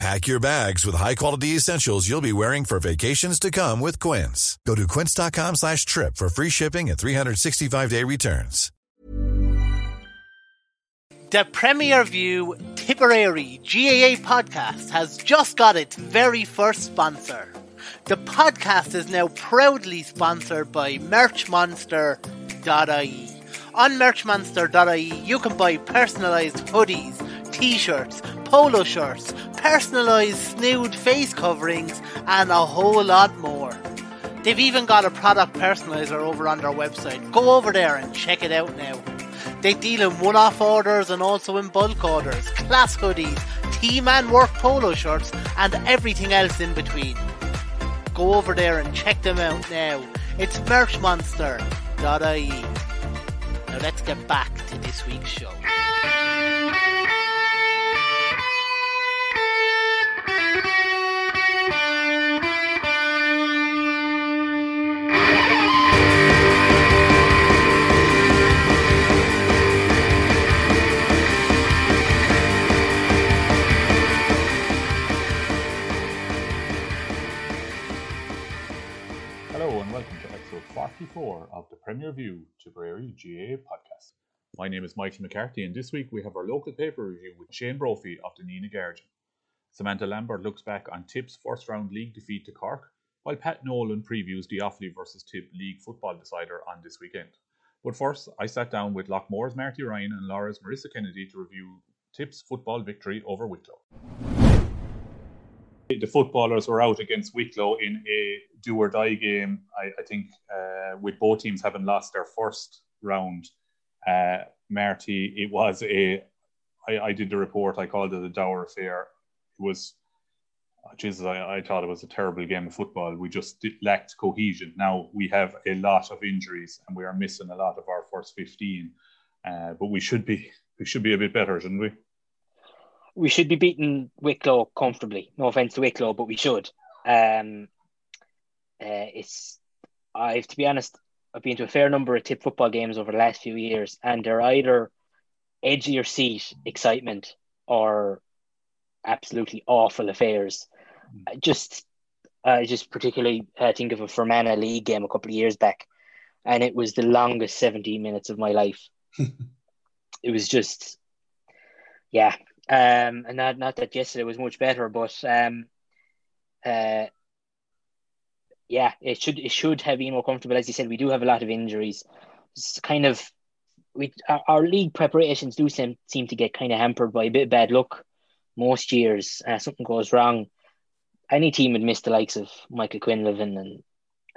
Pack your bags with high-quality essentials you'll be wearing for vacations to come with Quince. Go to quince.com slash trip for free shipping and 365-day returns. The Premier View Tipperary GAA podcast has just got its very first sponsor. The podcast is now proudly sponsored by Merchmonster.ie. On Merchmonster.ie, you can buy personalised hoodies, t-shirts, polo shirts, personalised snood face coverings, and a whole lot more. They've even got a product personalizer over on their website. Go over there and check it out now. They deal in one-off orders and also in bulk orders, class hoodies, team and work polo shirts, and everything else in between. Go over there and check them out now. It's merchmonster.ie. Now let's get back to this week's show. 24 of the Premier View Tipperary GAA podcast. My name is Michael McCarthy, and this week we have our local paper review with Shane Brophy of the Nenagh Guardian. Samantha Lambert looks back on Tipp's first round league defeat to Cork, while Pat Nolan previews the Offaly versus Tipp League football decider on this weekend. But first, I sat down with Loughmore's Marty Ryan and Lorrha's Marisa Kennedy to review Tipp's football victory over Wicklow. The footballers were out against Wicklow in a do or die game. I, I think uh, with both teams having lost their first round, uh, Marty, it was a. I, I did the report. I called it a dour affair. It was, oh, Jesus, I, I thought it was a terrible game of football. We just did, lacked cohesion. Now we have a lot of injuries and we are missing a lot of our first fifteen. Uh, but we should be we should be a bit better, shouldn't we? We should be beating Wicklow comfortably. No offense to Wicklow, but we should. Um, uh, it's I've to be honest, I've been to a fair number of Tipp football games over the last few years, and they're either edge of your seat excitement or absolutely awful affairs. I just I just particularly uh, think of a Fermanagh League game a couple of years back, and it was the longest 17 minutes of my life. it was just, yeah, um, and not not that yesterday was much better, but um, uh, yeah, it should it should have been more comfortable. As you said, we do have a lot of injuries. It's kind of we our, our league preparations do seem seem to get kind of hampered by a bit of bad luck most years. Uh, something goes wrong. Any team would miss the likes of Michael Quinlivan and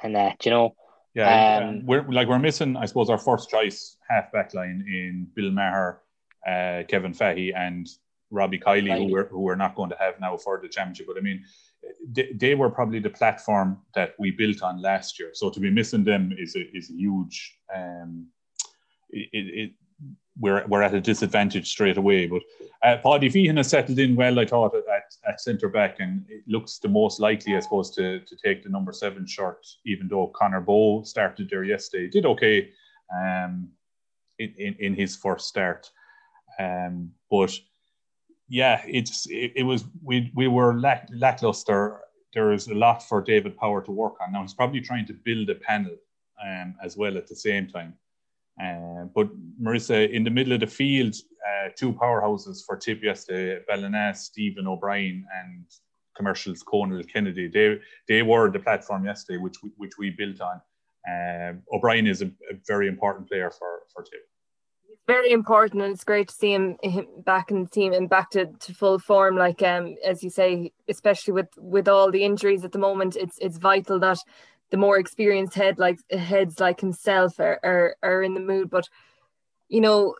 and that, you know. Yeah, Um, um, we're like we're missing, I suppose, our first choice half back line in Bill Maher, uh, Kevin Fahey, and Robbie Kiely, who we're who we're not going to have now for the championship. But I mean, they, they were probably the platform that we built on last year. So to be missing them is a, is a huge. Um, it, it, it we're we're at a disadvantage straight away. But uh, Paddy Feehan has settled in well, I thought, at, at centre back, and it looks the most likely, I suppose, to to take the number seven shirt. Even though Connor Bow started there yesterday, did okay. Um, in, in, in his first start. Um, but yeah, it's it, it, was we we were lack, lackluster. There is a lot for David Power to work on now. He's probably trying to build a panel um, as well at the same time. Uh, but Marisa, in the middle of the field, uh, two powerhouses for Tipp yesterday: Ballina, Stephen O'Brien, and commercials Conal Kennedy. They they were the platform yesterday, which we, which we built on. Um, O'Brien is a, a, very important player for for Tipp. Very important, and it's great to see him, him back in the team and back to, to full form. Like um, as you say, especially with with all the injuries at the moment, it's it's vital that the more experienced head like heads like himself are are, are in the mood. But you know,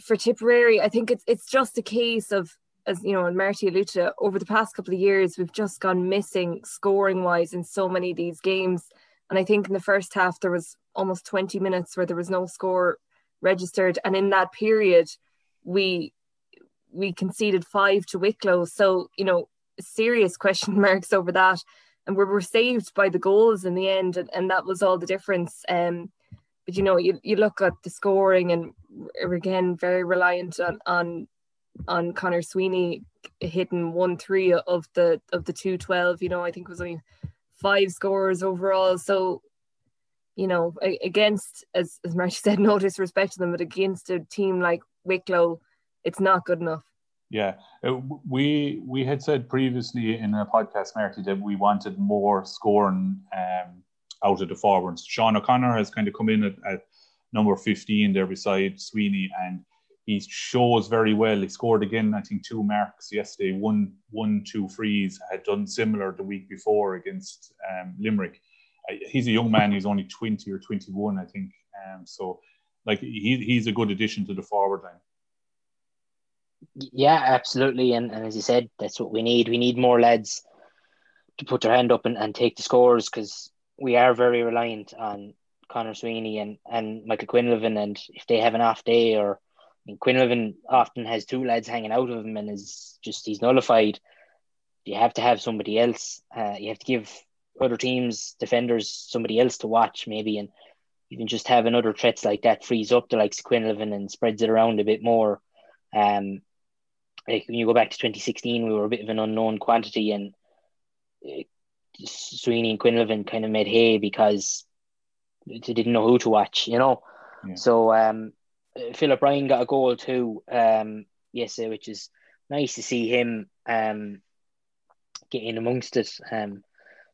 for Tipperary, I think it's it's just a case of as you know, and Marty alluded over the past couple of years, we've just gone missing scoring wise in so many of these games. And I think in the first half there was almost 20 minutes where there was no score registered. And in that period, we we conceded five to Wicklow. So, you know, serious question marks over that. And we were saved by the goals in the end, and, and that was all the difference. Um, but you know, you, you look at the scoring and we're again very reliant on, on on Conor Sweeney hitting one three of the of the two twelve. You know, I think was only five scores overall. So, you know, against as as Marty said, no disrespect to them, but against a team like Wicklow, it's not good enough. Yeah, uh, we we had said previously in a podcast, Marty, that we wanted more scoring um, out of the forwards. Sean O'Connor has kind of come in at, at number fifteen there beside Sweeney, and he shows very well. He scored again, I think, two marks yesterday. One, one, two frees. Had done similar the week before against um, Limerick. He's a young man. He's only twenty or twenty-one, I think. Um, so, like, he, he's a good addition to the forward line. Yeah, absolutely. And, and as you said, that's what we need. We need more lads to put their hand up and, and take the scores because we are very reliant on Conor Sweeney and, and Michael Quinlivan. And if they have an off day or I mean, Quinlivan often has two lads hanging out of him and is just he's nullified. You have to have somebody else. Uh, you have to give other teams defenders somebody else to watch maybe, and even just having other threats like that frees up the likes of Quinlivan and spreads it around a bit more. Um, like when you go back to 2016, we were a bit of an unknown quantity, and uh, Sweeney and Quinlivan kind of made hay because they didn't know who to watch, you know. Yeah. So um, Philip Ryan got a goal too um, yesterday, which is nice to see him um, getting amongst it. Um,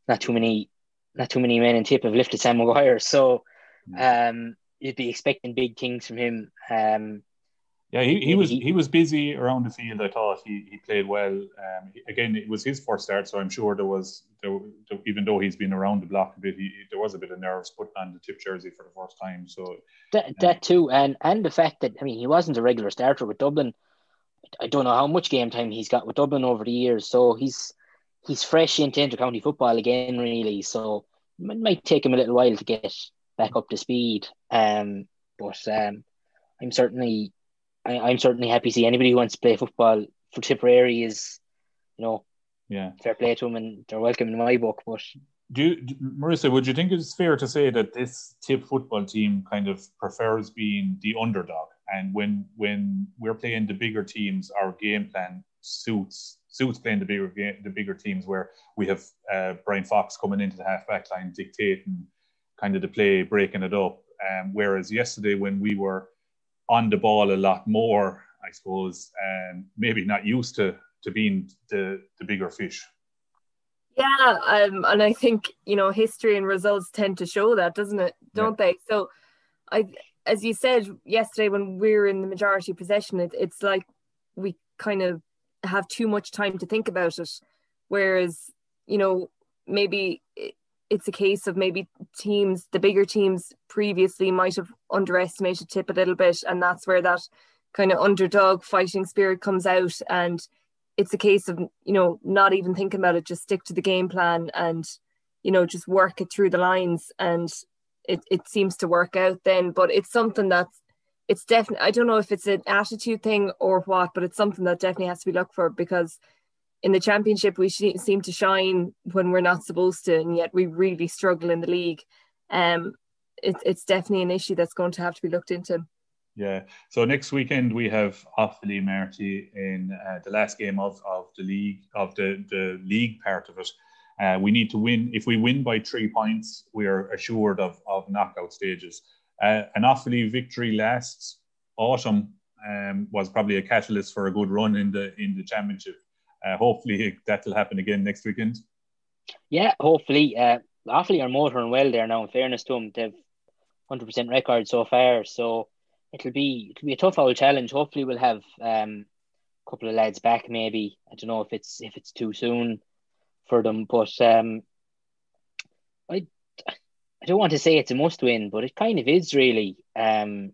not too many, not too many men in Tipp have lifted Sam Maguire, so mm. um, you'd be expecting big things from him. Um, yeah, he, he was he was busy around the field. I thought he, he played well. Um, again, it was his first start, so I'm sure there was there, even though he's been around the block a bit, he, there was a bit of nerves putting on the Tipp jersey for the first time. So that um, that too, and and the fact that I mean he wasn't a regular starter with Dublin. I don't know how much game time he's got with Dublin over the years, so he's he's fresh into intercounty football again, really. So it might take him a little while to get back up to speed. Um, but um, I'm certainly I, am certainly happy to see anybody who wants to play football for Tipperary is, you know, yeah, fair play to them and they're welcome in my book. But do you, Marisa, would you think it's fair to say that this Tipp football team kind of prefers being the underdog, and when when we're playing the bigger teams, our game plan suits suits playing the bigger the bigger teams where we have uh, Brian Fox coming into the half back line dictating kind of the play, breaking it up. Um, whereas yesterday when we were on the ball a lot more, I suppose, and maybe not used to to being the the bigger fish. Yeah, um, and I think you know history and results tend to show that, doesn't it? Don't yeah. they? So, I, as you said yesterday, when we are in the majority possession, it, it's like we kind of have too much time to think about it, whereas you know maybe it's a case of maybe teams, the bigger teams previously might have underestimated Tipp a little bit, and that's where that kind of underdog fighting spirit comes out. And it's a case of you know not even thinking about it, just stick to the game plan and you know just work it through the lines, and it it seems to work out then. But it's something that's it's definitely I don't know if it's an attitude thing or what, but it's something that definitely has to be looked for because in the championship we seem to shine when we're not supposed to and yet we really struggle in the league um it, it's definitely an issue that's going to have to be looked into Yeah. So next weekend we have Offaly Marty in uh, the last game of, of the league of the, the league part of it. Uh, we need to win. If we win by three points, we are assured of, of knockout stages. Uh, an Offaly victory last autumn um, was probably a catalyst for a good run in the in the championship. Uh, hopefully that'll happen again next weekend. Yeah, hopefully. Uh, Offaly are motoring well there now. In fairness to them, they've hundred percent record so far. So it'll be it'll be a tough old challenge. Hopefully, we'll have um, a couple of lads back. Maybe I don't know if it's if it's too soon for them, but um, I don't want to say it's a must win, but it kind of is really. Um,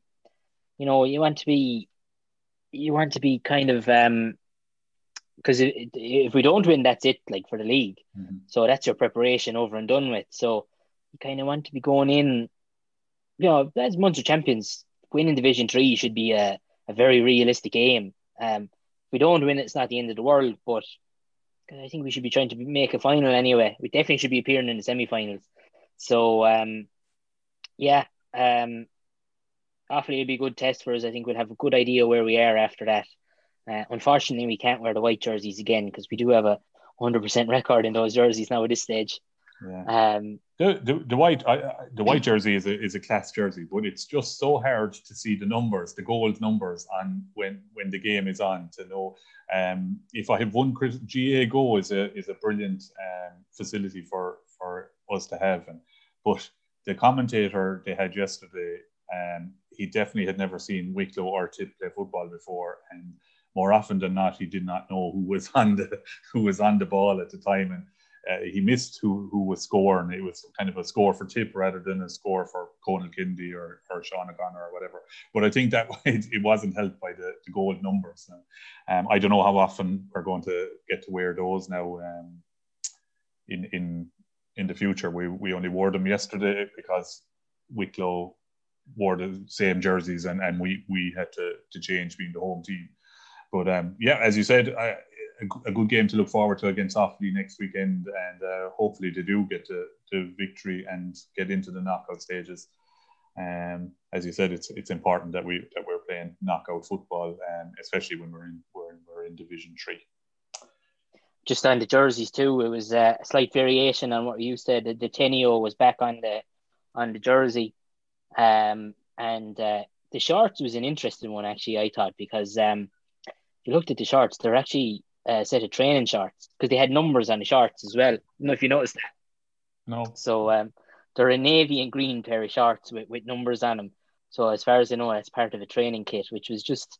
you know, you want to be you want to be kind of um because if we don't win, that's it, like for the league. Mm-hmm. So that's your preparation over and done with. So you kind of want to be going in, you know, as Munster champions, winning Division Three should be a, a very realistic aim. Um, if we don't win, it's not the end of the world, but I think we should be trying to make a final anyway. We definitely should be appearing in the semi-finals. So um, yeah, um, hopefully it'll be a good test for us. I think we'll have a good idea where we are after that. Uh, unfortunately, we can't wear the white jerseys again because we do have a 100% record in those jerseys now at this stage. Yeah. Um, the, the, the white I, the white jersey is a, is a class jersey, but it's just so hard to see the numbers, the gold numbers on when when the game is on to know. Um, if I have one GAA Go is a is a brilliant um, facility for for us to have, and but the commentator they had yesterday, um, he definitely had never seen Wicklow or Tipp play football before, and more often than not, he did not know who was on the who was on the ball at the time, and uh, he missed who who was scoring. It was kind of a score for Tipp rather than a score for Conal Kennedy or, or Sean O'Connor or whatever. But I think that it, it wasn't helped by the, the gold numbers. Um, I don't know how often we're going to get to wear those now. Um, in in in the future, we we only wore them yesterday because Wicklow wore the same jerseys and, and we we had to to change being the home team. But um, yeah, as you said, I, a, a, good game to look forward to against Offaly next weekend, and uh, hopefully they do get to, to victory and get into the knockout stages. Um, as you said, it's it's important that we that we're playing knockout football, um, especially when we're in we're, we're in Division Three. Just on the jerseys too, it was uh, a slight variation on what you said. The, the Teneo was back on the on the jersey, um, and uh, the shorts was an interesting one actually. I thought because um, if you looked at the shorts, they're actually a set of training shorts because they had numbers on the shorts as well. I don't know if you noticed that. No. So um, they're a navy and green pair of shorts with, with numbers on them. So as far as I know, that's part of a training kit, which was just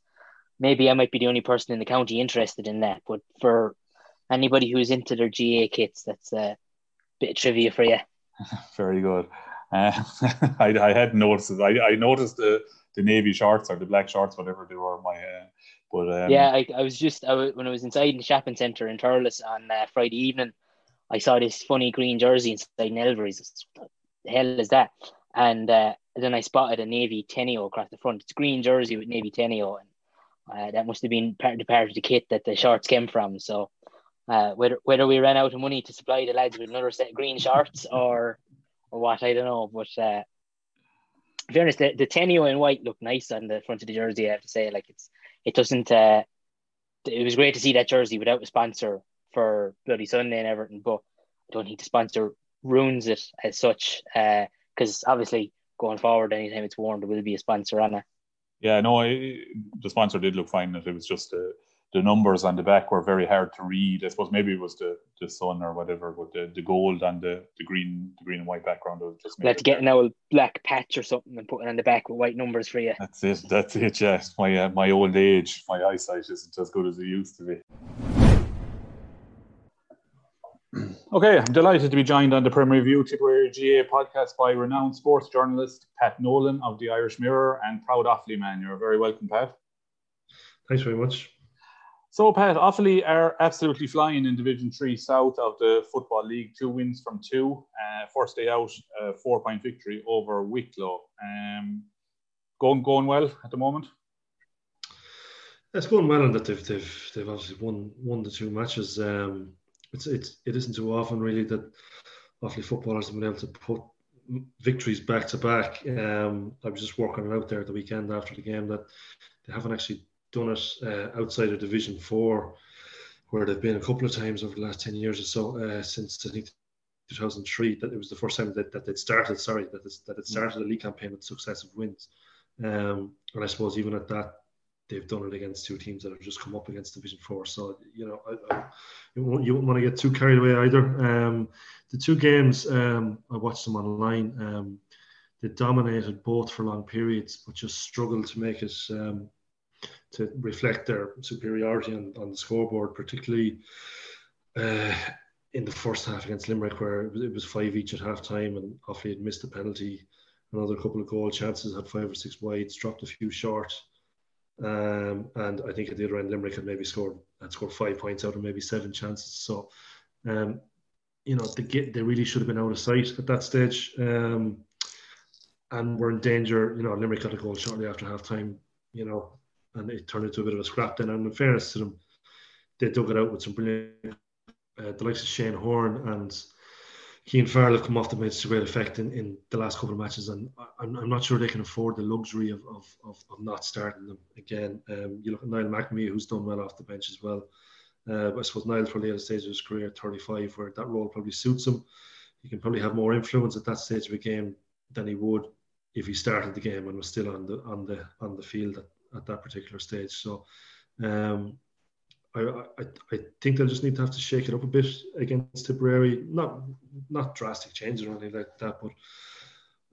maybe I might be the only person in the county interested in that. But for anybody who's into their GAA kits, that's a bit of trivia for you. Very good. Uh, I, I hadn't noticed. I, I noticed the, the navy shorts or the black shorts, whatever they were, my uh, but um, yeah, I, I was just I was, when I was inside in the shopping centre in Thurles on uh, Friday evening, I saw this funny green jersey inside Elvery's. What the hell is that? And uh, then I spotted a navy Teneo across the front. It's green jersey with navy Teneo, and uh, that must have been part of the part of the kit that the shorts came from. So uh, whether whether we ran out of money to supply the lads with another set of green shorts or or what, I don't know. But uh, fairness, the, the Teneo in white looked nice on the front of the jersey. I have to say, like it's it doesn't. Uh, it was great to see that jersey without a sponsor for Bloody Sunday and Everton, but I don't think the sponsor ruins it as such. Because uh, obviously, going forward, anytime it's worn, there will be a sponsor on it. Yeah, no, I, the sponsor did look fine. It was just a the numbers on the back were very hard to read. I suppose maybe it was the, the sun or whatever, but the, the gold and the, the green the green and white background was just. Let's get an old black patch or something and put it on the back with white numbers for you. That's it. That's it. Yeah, my uh, my old age, my eyesight isn't as good as it used to be. Okay, I'm delighted to be joined on the Premier Review Tipperary GAA podcast by renowned sports journalist Pat Nolan of the Irish Mirror and proud Offaly man. You're very welcome, Pat. Thanks very much. So, Pat, Offaly are absolutely flying in Division 3 South of the Football League. Two wins from two. Uh, first day out, four point victory over Wicklow. Um, going, going well at the moment? It's going well, and that they've, they've, they've obviously won, won the two matches. Um, it's, it's, it isn't too often, really, that Offaly footballers have been able to put victories back to back. Um, I was just working it out there the weekend after the game that they haven't actually done it uh, outside of Division Four, where they've been a couple of times over the last ten years or so uh, since I think 2003 that it was the first time that, that it started. Sorry, that it, that it started a league campaign with successive wins. Um, and I suppose even at that, they've done it against two teams that have just come up against Division Four. So you know, I, I, you, won't, you won't want to get too carried away either. Um, the two games um, I watched them online. Um, they dominated both for long periods, but just struggled to make it um, to reflect their superiority on, on the scoreboard, particularly. Uh, in the first half against Limerick, where it was five each at half time, and Offaly had missed a penalty, another couple of goal chances, had five or six wides, dropped a few short. Um, and I think at the other end, Limerick had maybe scored had scored five points out of maybe seven chances. So, um, you know, they get they really should have been out of sight at that stage, um, and were in danger. You know, Limerick got a goal shortly after half time. You know, and it turned into a bit of a scrap. Then, and in fairness to them, they dug it out with some brilliant uh, the likes of Shane Horan and Cian Farrell have come off the bench to great effect in, in the last couple of matches, and I'm, I'm not sure they can afford the luxury of, of, of, of not starting them again. Um, you look at Niall McNamee, who's done well off the bench as well. Uh, I suppose Niall probably at a stage of his career, 35, where that role probably suits him. He can probably have more influence at that stage of a game than he would if he started the game and was still on the on the on the field at, at that particular stage. So um, I, I, I think they'll just need to have to shake it up a bit against Tipperary. Not not drastic changes or anything like that, but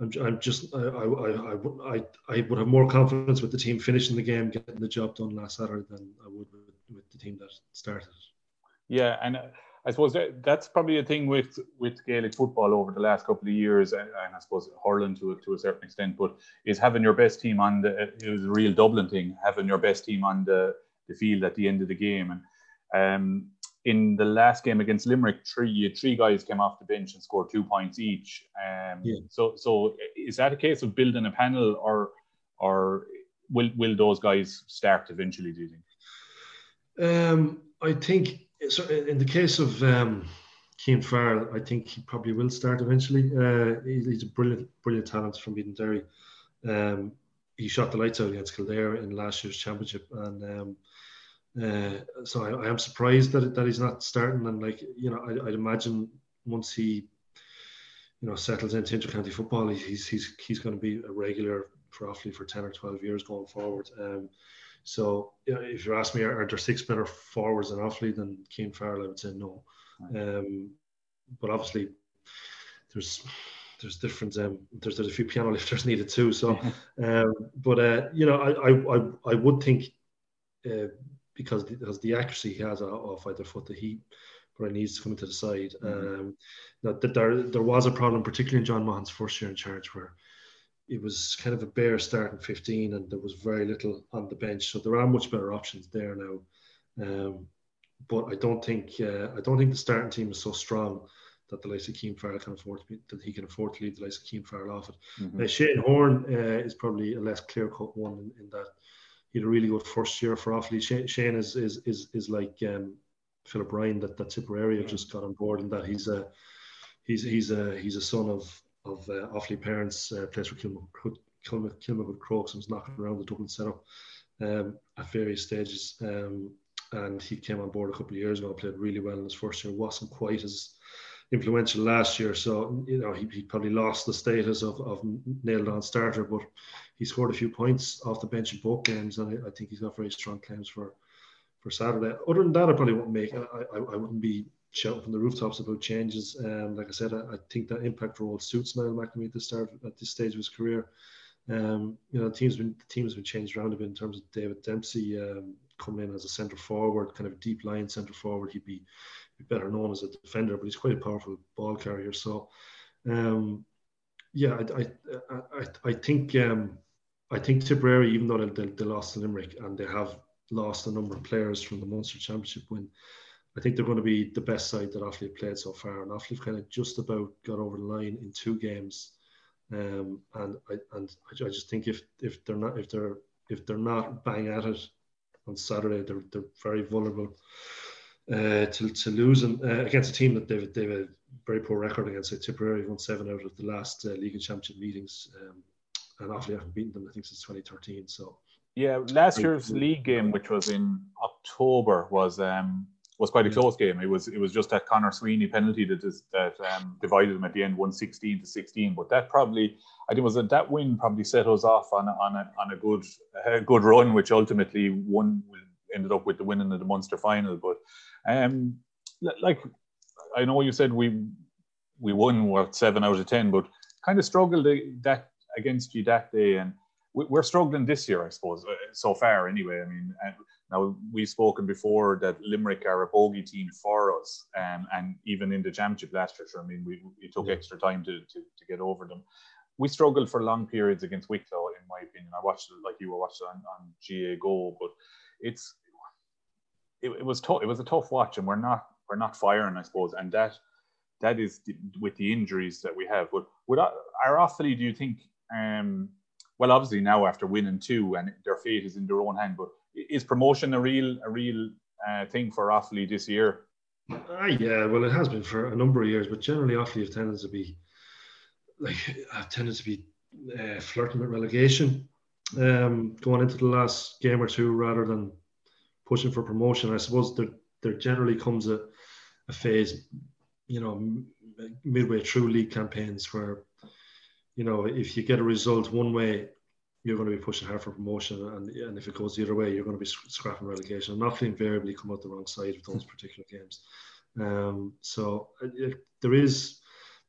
I'm, I'm just I, I, I, I, I would have more confidence with the team finishing the game, getting the job done last Saturday than I would with, with the team that started. Yeah, and I suppose that, that's probably a thing with with Gaelic football over the last couple of years, and, and I suppose hurling to to a certain extent, but is having your best team on the it was a real Dublin thing, having your best team on the the field at the end of the game. And um, in the last game against Limerick, three three guys came off the bench and scored two points each. Um, yeah. So so is that a case of building a panel, or or will will those guys start eventually? Do you think? Um, I think so. In the case of um, Farrell, I think he probably will start eventually. Uh, he's a brilliant, brilliant talent from Edenderry. Um, he shot the lights out against Kildare in last year's championship, and um, uh, so I, I, am surprised that that he's not starting. And like you know, I, would imagine once he, you know, settles into intercounty football, he's he's he's going to be a regular for for ten or twelve years going forward. Um, so if you ask me, are, there six better forwards in Offaly than Cian Farrell? I would say no. Um, but obviously, there's there's different um, there's there's a few piano lifters needed too. So, um, but uh, you know, I I I would think. Uh, because because the accuracy he has off either foot that he probably needs to come into the side. Mm-hmm. Um, that, that there there was a problem, particularly in John Maughan's first year in charge, where it was kind of a bare start in 15 and there was very little on the bench. So there are much better options there now. Um, but I don't think uh, I don't think the starting team is so strong that the likes of Cian Farrell can afford to be, that he can afford to leave the likes of Cian Farrell off it. Mm-hmm. Uh, Shane Horan uh, is probably a less clear cut one in, in that he had a really good first year for Offaly. Shane, Shane is, is is is like um, Philip Ryan that that Tipperary have just got on board, and that he's a he's he's a he's a son of of uh, Offaly parents. Uh, plays for Kilmacud Kilmacud Crokes and was knocking around the Dublin setup um, at various stages. Um, and he came on board a couple of years ago. Played really well in his first year. wasn't quite as influential last year. So, you know, he, he probably lost the status of, of nailed on starter, but he scored a few points off the bench in both games. And I, I think he's got very strong claims for, for Saturday. Other than that, I probably wouldn't make, I, I, I wouldn't be shouting from the rooftops about changes. Um, like I said, I, I think that impact role suits Niall McNamee at the start, at this stage of his career. Um, you know, the team's been the team's been changed around a bit in terms of David Dempsey um, coming in as a centre forward, kind of deep line centre forward. He'd be better known as a defender, but he's quite a powerful ball carrier. So, um, yeah, I, I, I, I think um, I think Tipperary, even though they, they, they, lost to Limerick and they have lost a number of players from the Munster Championship win, I think they're going to be the best side that Offaly have played so far. And Offaly have kind of just about got over the line in two games. Um, and I and I, I just think if if they're not if they're if they're not bang at it on Saturday, they're they're very vulnerable uh, to to lose and, uh, against a team that they've they've a very poor record against. So Tipperary won seven out of the last uh, league and championship meetings, um, and Offaly haven't beaten them I think since 2013. So yeah, last year's league game, which was in October, was um, was quite a close game. It was it was just that Conor Sweeney penalty that is, that um, divided them at the end, one sixteen to sixteen. But that probably, I think, was a, that win probably set us off on a, on a, on a good a good run, which ultimately won ended up with the winning of the Munster final. But um, like I know you said we we won what seven out of ten, but kind of struggled that against you that day and we're struggling this year, I suppose, uh, so far anyway. I mean, now we've spoken before that Limerick are a bogey team for us, um, and even in the championship last year, I mean, we, it took extra time to, to, to, get over them. We struggled for long periods against Wicklow, in my opinion. I watched it like you were watching on, on GAA Go, but it's it, it was tough. It was a tough watch, and we're not we're not firing, I suppose, and that that is the, with the injuries that we have. But would our Offaly, do you think? Um, well, obviously now after winning two, and their fate is in their own hand. But is promotion a real a real uh, thing for Offaly this year? Uh, yeah, well, it has been for a number of years, but generally Offaly have tended to be like have tended to be uh, flirting with relegation, um, going into the last game or two rather than pushing for promotion. I suppose there there generally comes a, a phase, you know, midway through league campaigns where you know, if you get a result one way, you're going to be pushing hard for promotion, and, and if it goes the other way, you're going to be scrapping relegation. And often invariably come out the wrong side of those particular games. Um, so uh, there is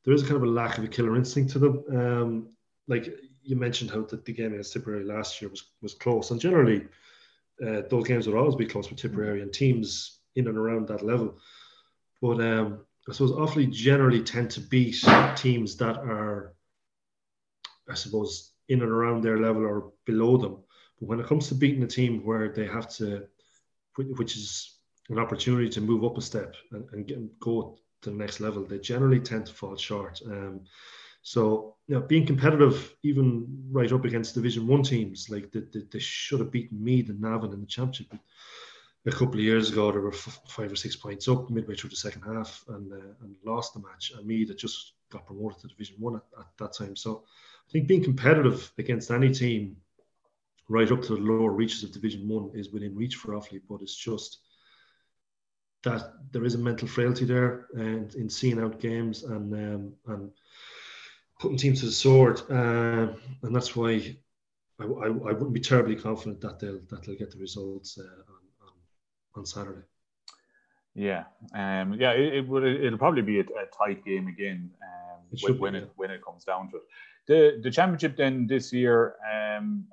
there is kind of a lack of a killer instinct to them. Um, like you mentioned, how the, the game against Tipperary last year was was close, and generally uh, those games would always be close with Tipperary and teams in and around that level. But um, I suppose Offaly generally tend to beat teams that are I suppose, in and around their level or below them. But when it comes to beating a team where they have to, which is an opportunity to move up a step and, and get, go to the next level, they generally tend to fall short. Um, so, you know, being competitive, even right up against Division One teams, like they, they, they, should have beaten Meath and Navan in the championship a couple of years ago. They were f- five or six points up midway through the second half and uh, and lost the match. And Meath had just got promoted to Division One at, at that time. So, I think being competitive against any team right up to the lower reaches of Division One is within reach for Offaly, but it's just that there is a mental frailty there and in seeing out games and um, and putting teams to the sword, uh, and that's why I, I, I, wouldn't be terribly confident that they'll that they'll get the results uh, on, on, on Saturday. Yeah, um, yeah, it, it would. It'll probably be a, a tight game again um, when, when it when it comes down to it. The the championship then this year, um,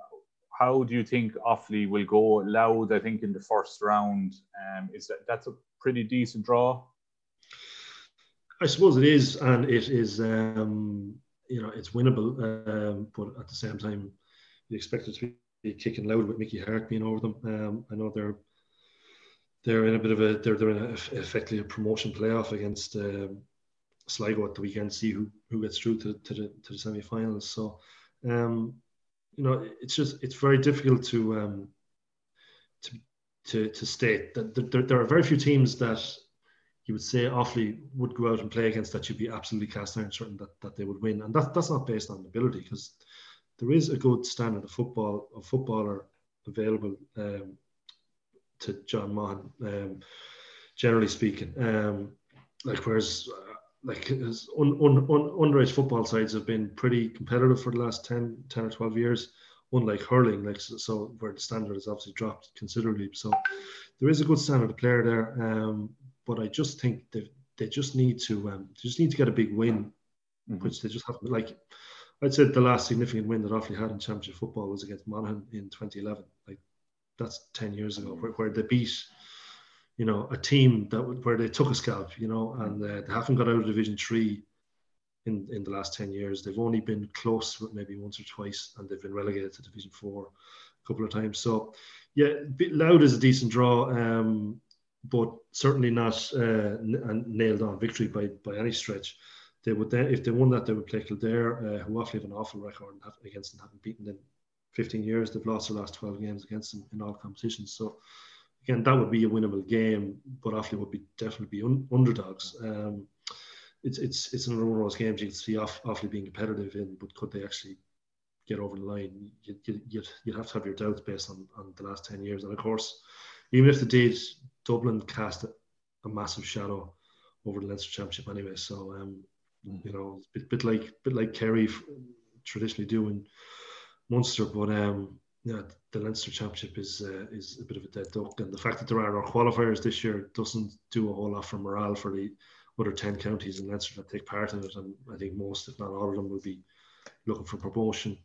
how do you think Offaly will go? Louth, I think, in the first round. Um, is that that's a pretty decent draw? I suppose it is, and it is. Um, you know, it's winnable, um, but at the same time, you expect it to be kicking Louth with Mickey Harte being over them. Um, I know they're they're in a bit of a they're they're in a, effectively a promotion playoff against um, Sligo at the weekend, see who, who gets through to, to the to the semi-finals. So, um, you know, it's just it's very difficult to um, to to to state that there, there are very few teams that you would say Offaly would go out and play against that you'd be absolutely cast iron certain that, that they would win, and that that's not based on ability because there is a good standard of football of footballer available um, to John Maughan, um, generally speaking. Um, like whereas like un, un, un, underage football sides have been pretty competitive for the last 10, 10 or 12 years, unlike hurling, like so, so where the standard has obviously dropped considerably. So there is a good standard of player there. Um, but I just think they, they just need to um, they just need to get a big win, mm-hmm. which they just haven't like I'd say the last significant win that Offaly had in championship football was against Monaghan in 2011. Like that's 10 years ago, where, where they beat you know, a team that where they took a scalp, you know, and uh, they haven't got out of Division Three in in the last ten years. They've only been close maybe once or twice, and they've been relegated to Division Four a couple of times. So, yeah, Louth is a decent draw, um, but certainly not uh, nailed on victory by by any stretch. They would then, if they won that, they would play Kildare, uh, who often have an awful record against them, haven't beaten them 15 years. They've lost their last 12 games against them in all competitions. So again, that would be a winnable game, but Offaly would be definitely be un- underdogs. Um, it's it's it's another one of those games you can see off, Offaly being competitive in, but could they actually get over the line? You'd, you'd, you'd have to have your doubts based on, on the last 10 years. And of course, even if they did, Dublin cast a massive shadow over the Leinster Championship anyway. So, um, mm. you know, a bit, bit like bit like Kerry traditionally do in Munster, but um, yeah, the Leinster Championship is uh, is a bit of a dead duck, and the fact that there are no qualifiers this year doesn't do a whole lot for morale for the other ten counties in Leinster that take part in it, and I think most, if not all of them, will be looking for promotion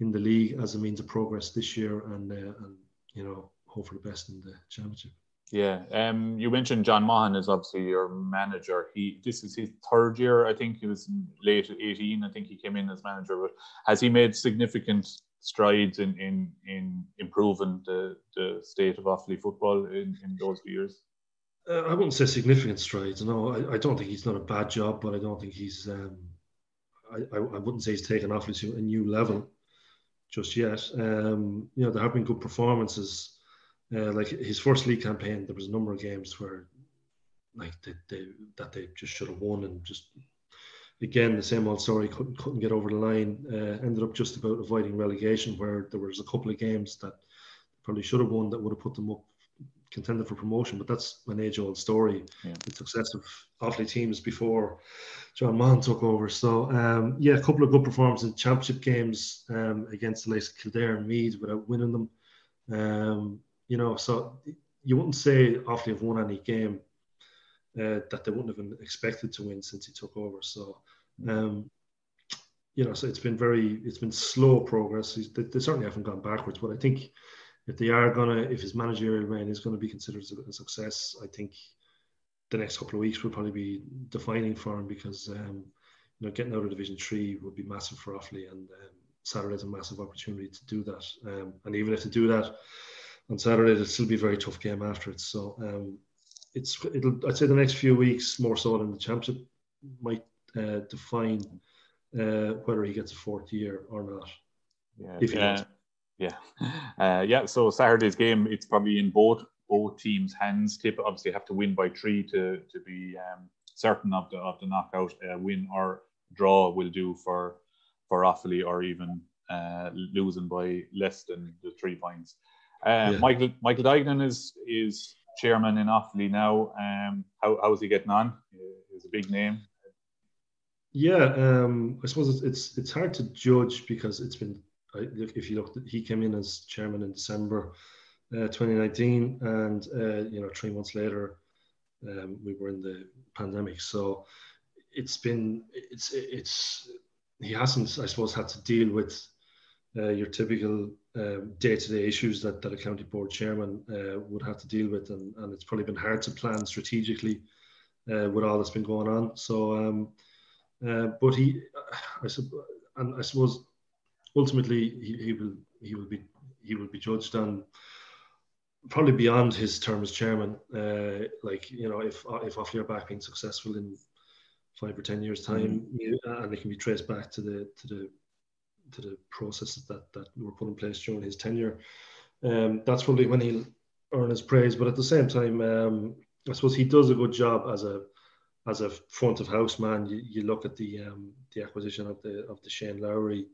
in the league as a means of progress this year, and uh, and you know hope for the best in the championship. Yeah, um, you mentioned John Maughan is obviously your manager. He this is his third year. I think he was late eighteen. I think he came in as manager. But has he made significant strides in in, in improving the, the state of Offaly football in, in those years? Uh, I wouldn't say significant strides. No, I, I, don't think he's done a bad job, but I don't think he's. Um, I, I, I wouldn't say he's taken Offaly to a new level just yet. Um, you know, there have been good performances. Uh, like his first league campaign, there was a number of games where, like they, they that they just should have won, and just again the same old story. Couldn't couldn't get over the line. Uh, ended up just about avoiding relegation, where there was a couple of games that probably should have won that would have put them up contended for promotion, but that's an age-old story. Yeah. The success of Offaly teams before John Maughan took over. So um, yeah, a couple of good performances in championship games um, against the likes of Kildare and Meath without winning them. Um, you know, so you wouldn't say Offaly have won any game uh, that they wouldn't have been expected to win since he took over. So. Um, you know, so it's been very, it's been slow progress. They, they certainly haven't gone backwards, but I think if they are gonna, if his managerial reign is going to be considered a success, I think the next couple of weeks will probably be defining for him because um, you know getting out of Division Three would be massive for Offaly, and um, Saturday's a massive opportunity to do that. Um, and even if they do that on Saturday, it'll still be a very tough game after it. So um, it's it'll I'd say the next few weeks more so than the championship might uh, define uh, whether he gets a fourth year or not. Yeah, if he yeah. Does. Yeah, uh, yeah. So Saturday's game, it's probably in both both teams' hands. Tip obviously have to win by three to to be um, certain of the of the knockout. Uh, win or draw will do for for Offaly, or even uh, losing by less than the three points. Uh, yeah. Michael Michael Duignan is is chairman in Offaly now. Um, how how is he getting on? He's a big name. Yeah, um, I suppose it's, it's hard to judge because it's been if you look, he came in as chairman in December uh, 2019, and uh, you know, three months later, um, we were in the pandemic. So it's been, it's, it's, he hasn't, I suppose, had to deal with uh, your typical day-to-day issues that, that a county board chairman uh, would have to deal with, and, and it's probably been hard to plan strategically uh, with all that's been going on. So, um, uh, but he, I suppose, and I suppose ultimately he, he will he will be he will be judged on probably beyond his term as chairman. Uh, like you know, if if Offaly are back being successful in five or ten years' time, mm-hmm. and it can be traced back to the to the to the processes that that were put in place during his tenure, um, that's probably when he'll earn his praise. But at the same time, um, I suppose he does a good job as a as a front of house man. You, you look at the um, the acquisition of the of the Shane Lowry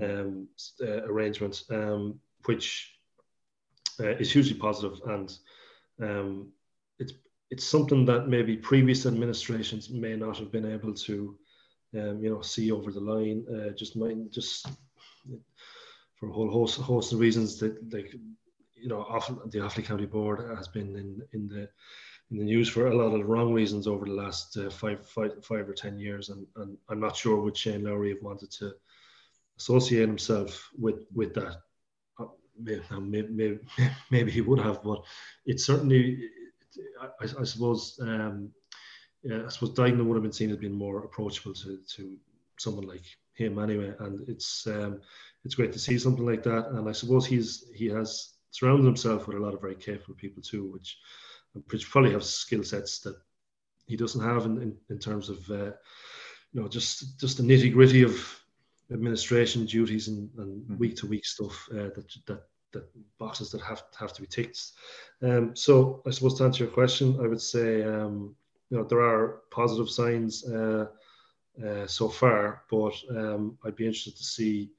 um, uh, arrangement, um, which uh, is hugely positive and um, it's it's something that maybe previous administrations may not have been able to, um, you know, see over the line. Uh, just just for a whole host, host of reasons that, like, you know, often the Offaly County Board has been in in the in the news for a lot of the wrong reasons over the last uh, five, five, five or ten years, and, and I'm not sure would Shane Lowry have wanted to associate himself with with that. Uh, maybe, maybe, maybe he would have, but it certainly, I, I suppose, um, yeah, I suppose Duignan would have been seen as being more approachable to, to someone like him anyway. And it's um, it's great to see something like that. And I suppose he's he has surrounded himself with a lot of very capable people too, which which probably have skill sets that he doesn't have in, in, in terms of uh, you know just just the nitty gritty of administration duties and, and week to week stuff uh, that that that boxes that have have to be ticked. Um, so I suppose to answer your question, I would say um, you know there are positive signs uh, uh, so far, but um, I'd be interested to see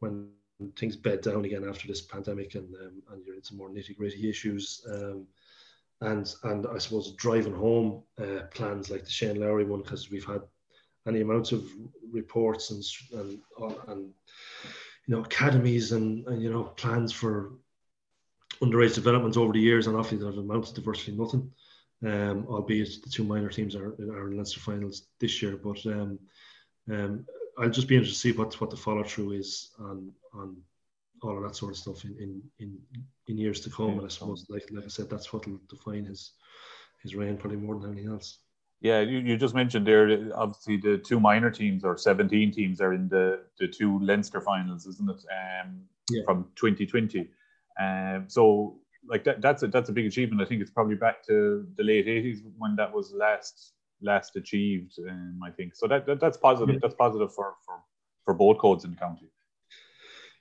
when things bed down again after this pandemic and um, and you're into more nitty gritty issues. Um, and and I suppose driving home uh, plans like the Shane Lowry one because we've had any amount of reports and and and you know academies and, and you know plans for underage development over the years and obviously that have amounted to virtually nothing. Um, albeit the two minor teams are, are in Leinster finals this year, but um, um, I'll just be interested to see what what the follow through is on on all of that sort of stuff in in in, in years to come. And I suppose, like like I said, that's what will define his his reign probably more than anything else. Yeah, you, you just mentioned there. Obviously, the two minor teams or seventeen teams are in the the two Leinster finals, isn't it? Um, yeah. from 2020. Um, so like that, that's a that's a big achievement. I think it's probably back to the late 80s when that was last last achieved. Um, I think so. That, that that's positive. Yeah. That's positive for for for both codes in the county.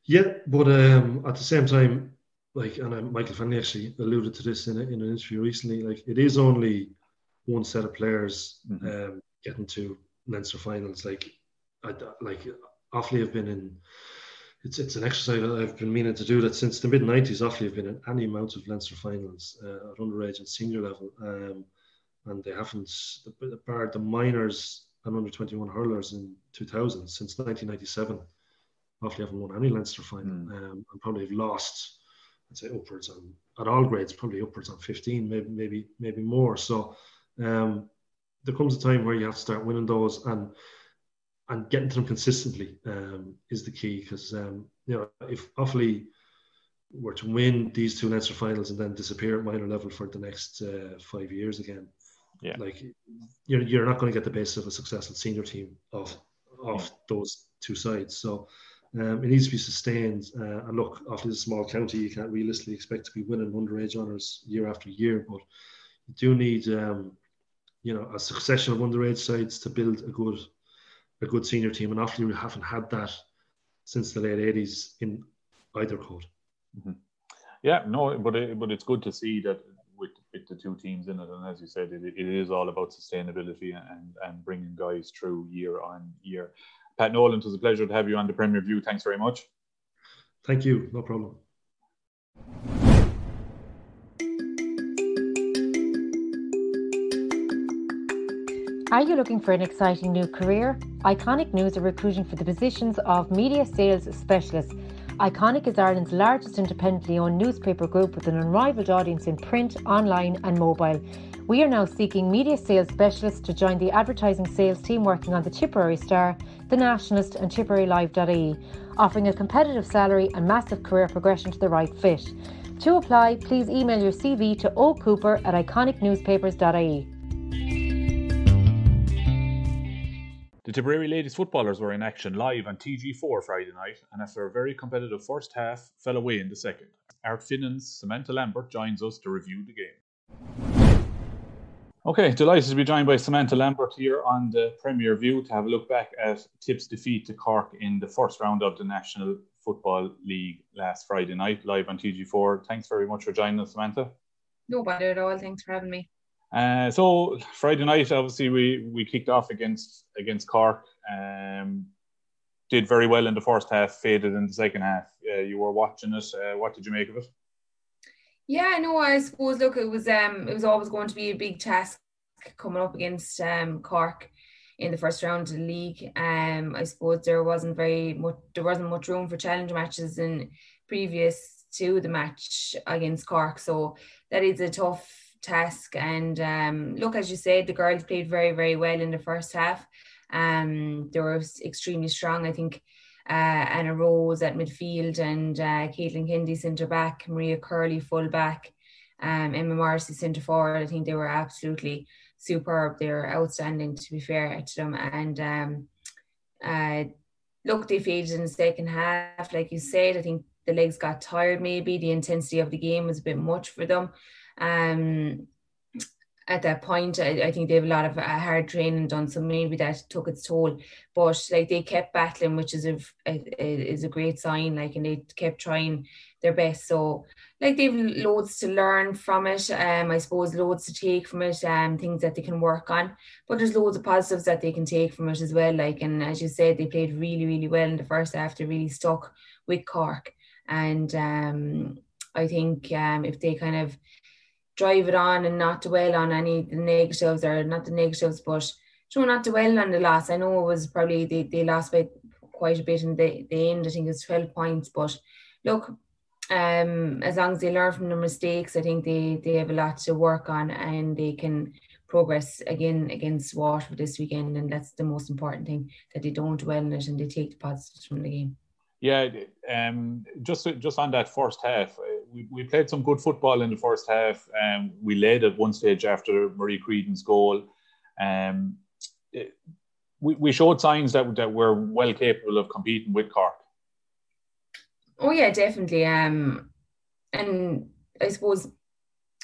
Yeah, but um, at the same time, like, and uh, Michael Fennelly actually alluded to this in, a, in an interview recently. Like, it is only one set of players mm-hmm. um, getting to Leinster finals. Like, I, like Offaly have been in. It's it's an exercise that I've been meaning to do that since the mid '90s. Offaly have been in any amount of Leinster finals uh, at underage and senior level, um, and they haven't barred the minors and under 21 hurlers in 2000 since 1997. Offaly haven't won any Leinster final mm. um, and probably have lost, I'd say upwards on at all grades, probably upwards on 15, maybe maybe maybe more. So um, there comes a time where you have to start winning those and and getting to them consistently um, is the key because um, you know if Offaly were to win these two Leinster finals and then disappear at minor level for the next uh, five years again, yeah, like you're you're not going to get the base of a successful senior team of of yeah. those two sides. So um, it needs to be sustained. Uh, and look, obviously, it's a small county. You can't realistically expect to be winning underage honours year after year, but you do need, um, you know, a succession of underage sides to build a good, a good senior team. And often we haven't had that since the late '80s in either code. Mm-hmm. Yeah, no, but it, but it's good to see that with, with the two teams in it, and as you said, it, it is all about sustainability and and bringing guys through year on year. Pat Nolan, it was a pleasure to have you on the Premier View. Thanks very much. Thank you. No problem. Are you looking for an exciting new career? Iconic News are recruiting for the positions of media sales specialist. Iconic is Ireland's largest independently owned newspaper group with an unrivaled audience in print, online, and mobile. We are now seeking media sales specialists to join the advertising sales team working on the Tipperary Star, the Nationalist, and TipperaryLive.ie, offering a competitive salary and massive career progression to the right fit. To apply, please email your CV to ocooper at iconicnewspapers.ie. Tipperary ladies footballers were in action live on TG4 Friday night, and after a very competitive first half, fell away in the second. Ardfinnan's Samantha Lambert joins us to review the game. Okay, delighted to be joined by Samantha Lambert here on the Premier View to have a look back at Tipp's defeat to Cork in the first round of the National Football League last Friday night, live on TG4. Thanks very much for joining us, Samantha. No bother at all. Thanks for having me. Uh, so Friday night, obviously, we we kicked off against against Cork. Um, did very well in the first half, faded in the second half. Uh, you were watching it. Uh, what did you make of it? Yeah, no, I suppose look, it was um it was always going to be a big task coming up against um Cork in the first round of the league. Um I suppose there wasn't very much there wasn't much room for challenge matches in previous to the match against Cork. So that is a tough task. And um look, as you said, the girls played very, very well in the first half. Um they were extremely strong. I think uh, Anna Rose at midfield and uh, Caitlin Kennedy centre back, Maria Curley full back, um, Emma Morrissey centre forward. I think they were absolutely superb. They were outstanding, to be fair to them. And um, uh, look, they faded in the second half. Like you said, I think the legs got tired maybe. The intensity of the game was a bit much for them. Um, at that point. I, I, think they have a lot of uh, hard training done, so maybe that took its toll. But like they kept battling, which is a, a, is a great sign. Like and they kept trying their best. So like they've loads to learn from it. Um, I suppose loads to take from it. Um, things that they can work on. But there's loads of positives that they can take from it as well. Like and as you said, they played really really well in the first half. They really stuck with Cork, and um, I think um, if they kind of drive it on and not dwell on any the negatives or not the negatives, but know, not dwell on the loss. I know it was probably they, they lost by quite a bit in the, the end. I think it's 12 points. But look, um, as long as they learn from their mistakes, I think they, they have a lot to work on and they can progress again against Waterford this weekend. And that's the most important thing that they don't dwell on it and they take the positives from the game. Yeah, um, just just on that first half, we, played some good football in the first half. Um, we led at one stage after Marie Creedon's goal. Um, we, we showed signs that, that we're well capable of competing with Cork. Oh yeah, definitely. Um, and I suppose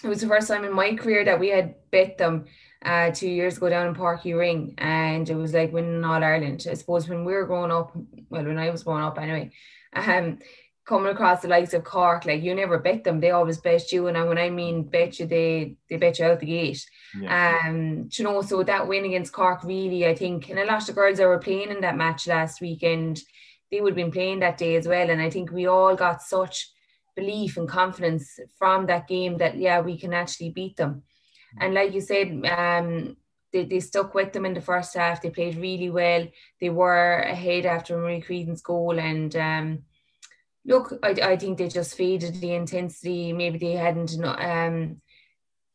it was the first time in my career that we had bet them uh, two years ago down in Uí Rinn, and it was like winning All Ireland. I suppose when we were growing up, well, when I was growing up anyway, um, coming across the likes of Cork, like you never bet them; they always bet you. And when I mean bet you, they they bet you out the gate. Yeah. Um, you know, so that win against Cork really, I think, and a lot of the girls that were playing in that match last weekend, they would have been playing that day as well. And I think we all got such belief and confidence from that game that yeah, we can actually beat them. And like you said, um, they, they stuck with them in the first half. They played really well. They were ahead after Marie Creedon's goal and um look, I, I think they just faded the intensity. Maybe they hadn't um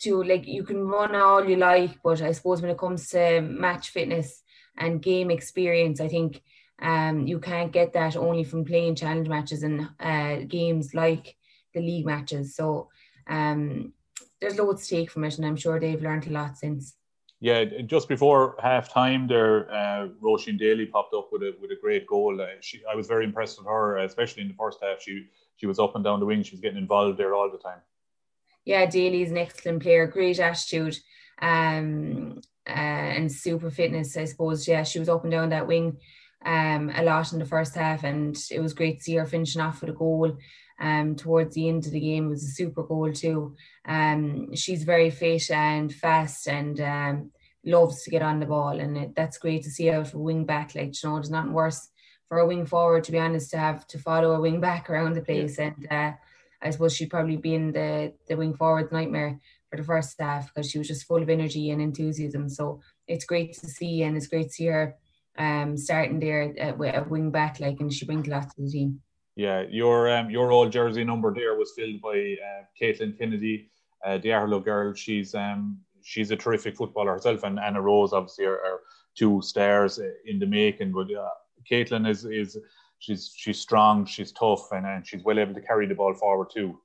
to like you can run all you like, but I suppose when it comes to match fitness and game experience, I think um you can't get that only from playing challenge matches and uh, games like the league matches. So um there's loads to take from it, and I'm sure they've learned a lot since. Yeah, just before half time, there, uh, Roisin Daly popped up with a with a great goal. Uh, she, I was very impressed with her, especially in the first half. She she was up and down the wing. She was getting involved there all the time. Yeah, Daly's an excellent player, great attitude, um, uh, and super fitness. I suppose. Yeah, she was up and down that wing, um, a lot in the first half, and it was great to see her finishing off with a goal um, towards the end of the game. Was a super goal too. Um, she's very fit and fast and um, loves to get on the ball, and it, that's great to see out a wing back. Like you know, there's nothing worse for a wing forward to be honest to have to follow a wing back around the place. And uh, I suppose she'd probably be in the the wing forward nightmare for the first half because she was just full of energy and enthusiasm. So it's great to see, and it's great to see her um, starting there at, at wing back, like, and she brings a lot to the team. Yeah, your um, your old jersey number there was filled by uh, Caitlin Kennedy, uh, the Aherlow girl. She's um she's a terrific footballer herself, and Anna Rose obviously are, are two stars in the making. But uh, Caitlin is is she's she's strong, she's tough, and, and she's well able to carry the ball forward too.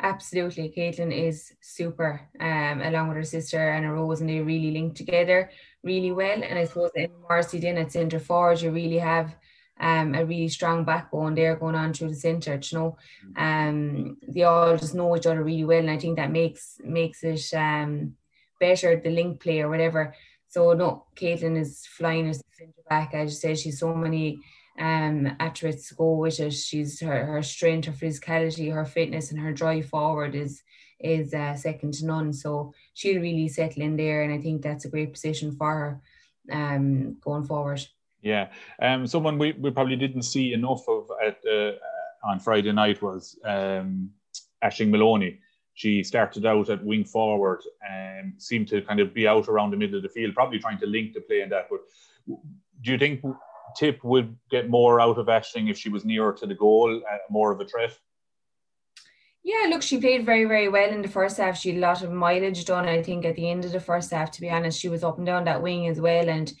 Absolutely, Caitlin is super. Um, along with her sister Anna Rose, and they really link together really well. And I suppose in Morrissey then at centre forward, you really have um, a really strong backbone there going on through the centre. You know, um, they all just know each other really well, and I think that makes makes it um, better the link play or whatever. So no, Caitlin is flying as centre back. I just said, she's so many um attributes to go with it. She's her her strength, her physicality, her fitness, and her drive forward is is uh, second to none. So she'll really settle in there, and I think that's a great position for her um going forward. Yeah, um, someone we, we probably didn't see enough of at uh, on Friday night was um, Aishling Moloney. She started out at wing forward and seemed to kind of be out around the middle of the field, probably trying to link the play and that. But do you think Tipp would get more out of Aishling if she was nearer to the goal, uh, more of a threat? Yeah, look, she played very, very well in the first half. She had a lot of mileage done, I think, at the end of the first half, to be honest. She was up and down that wing as well. And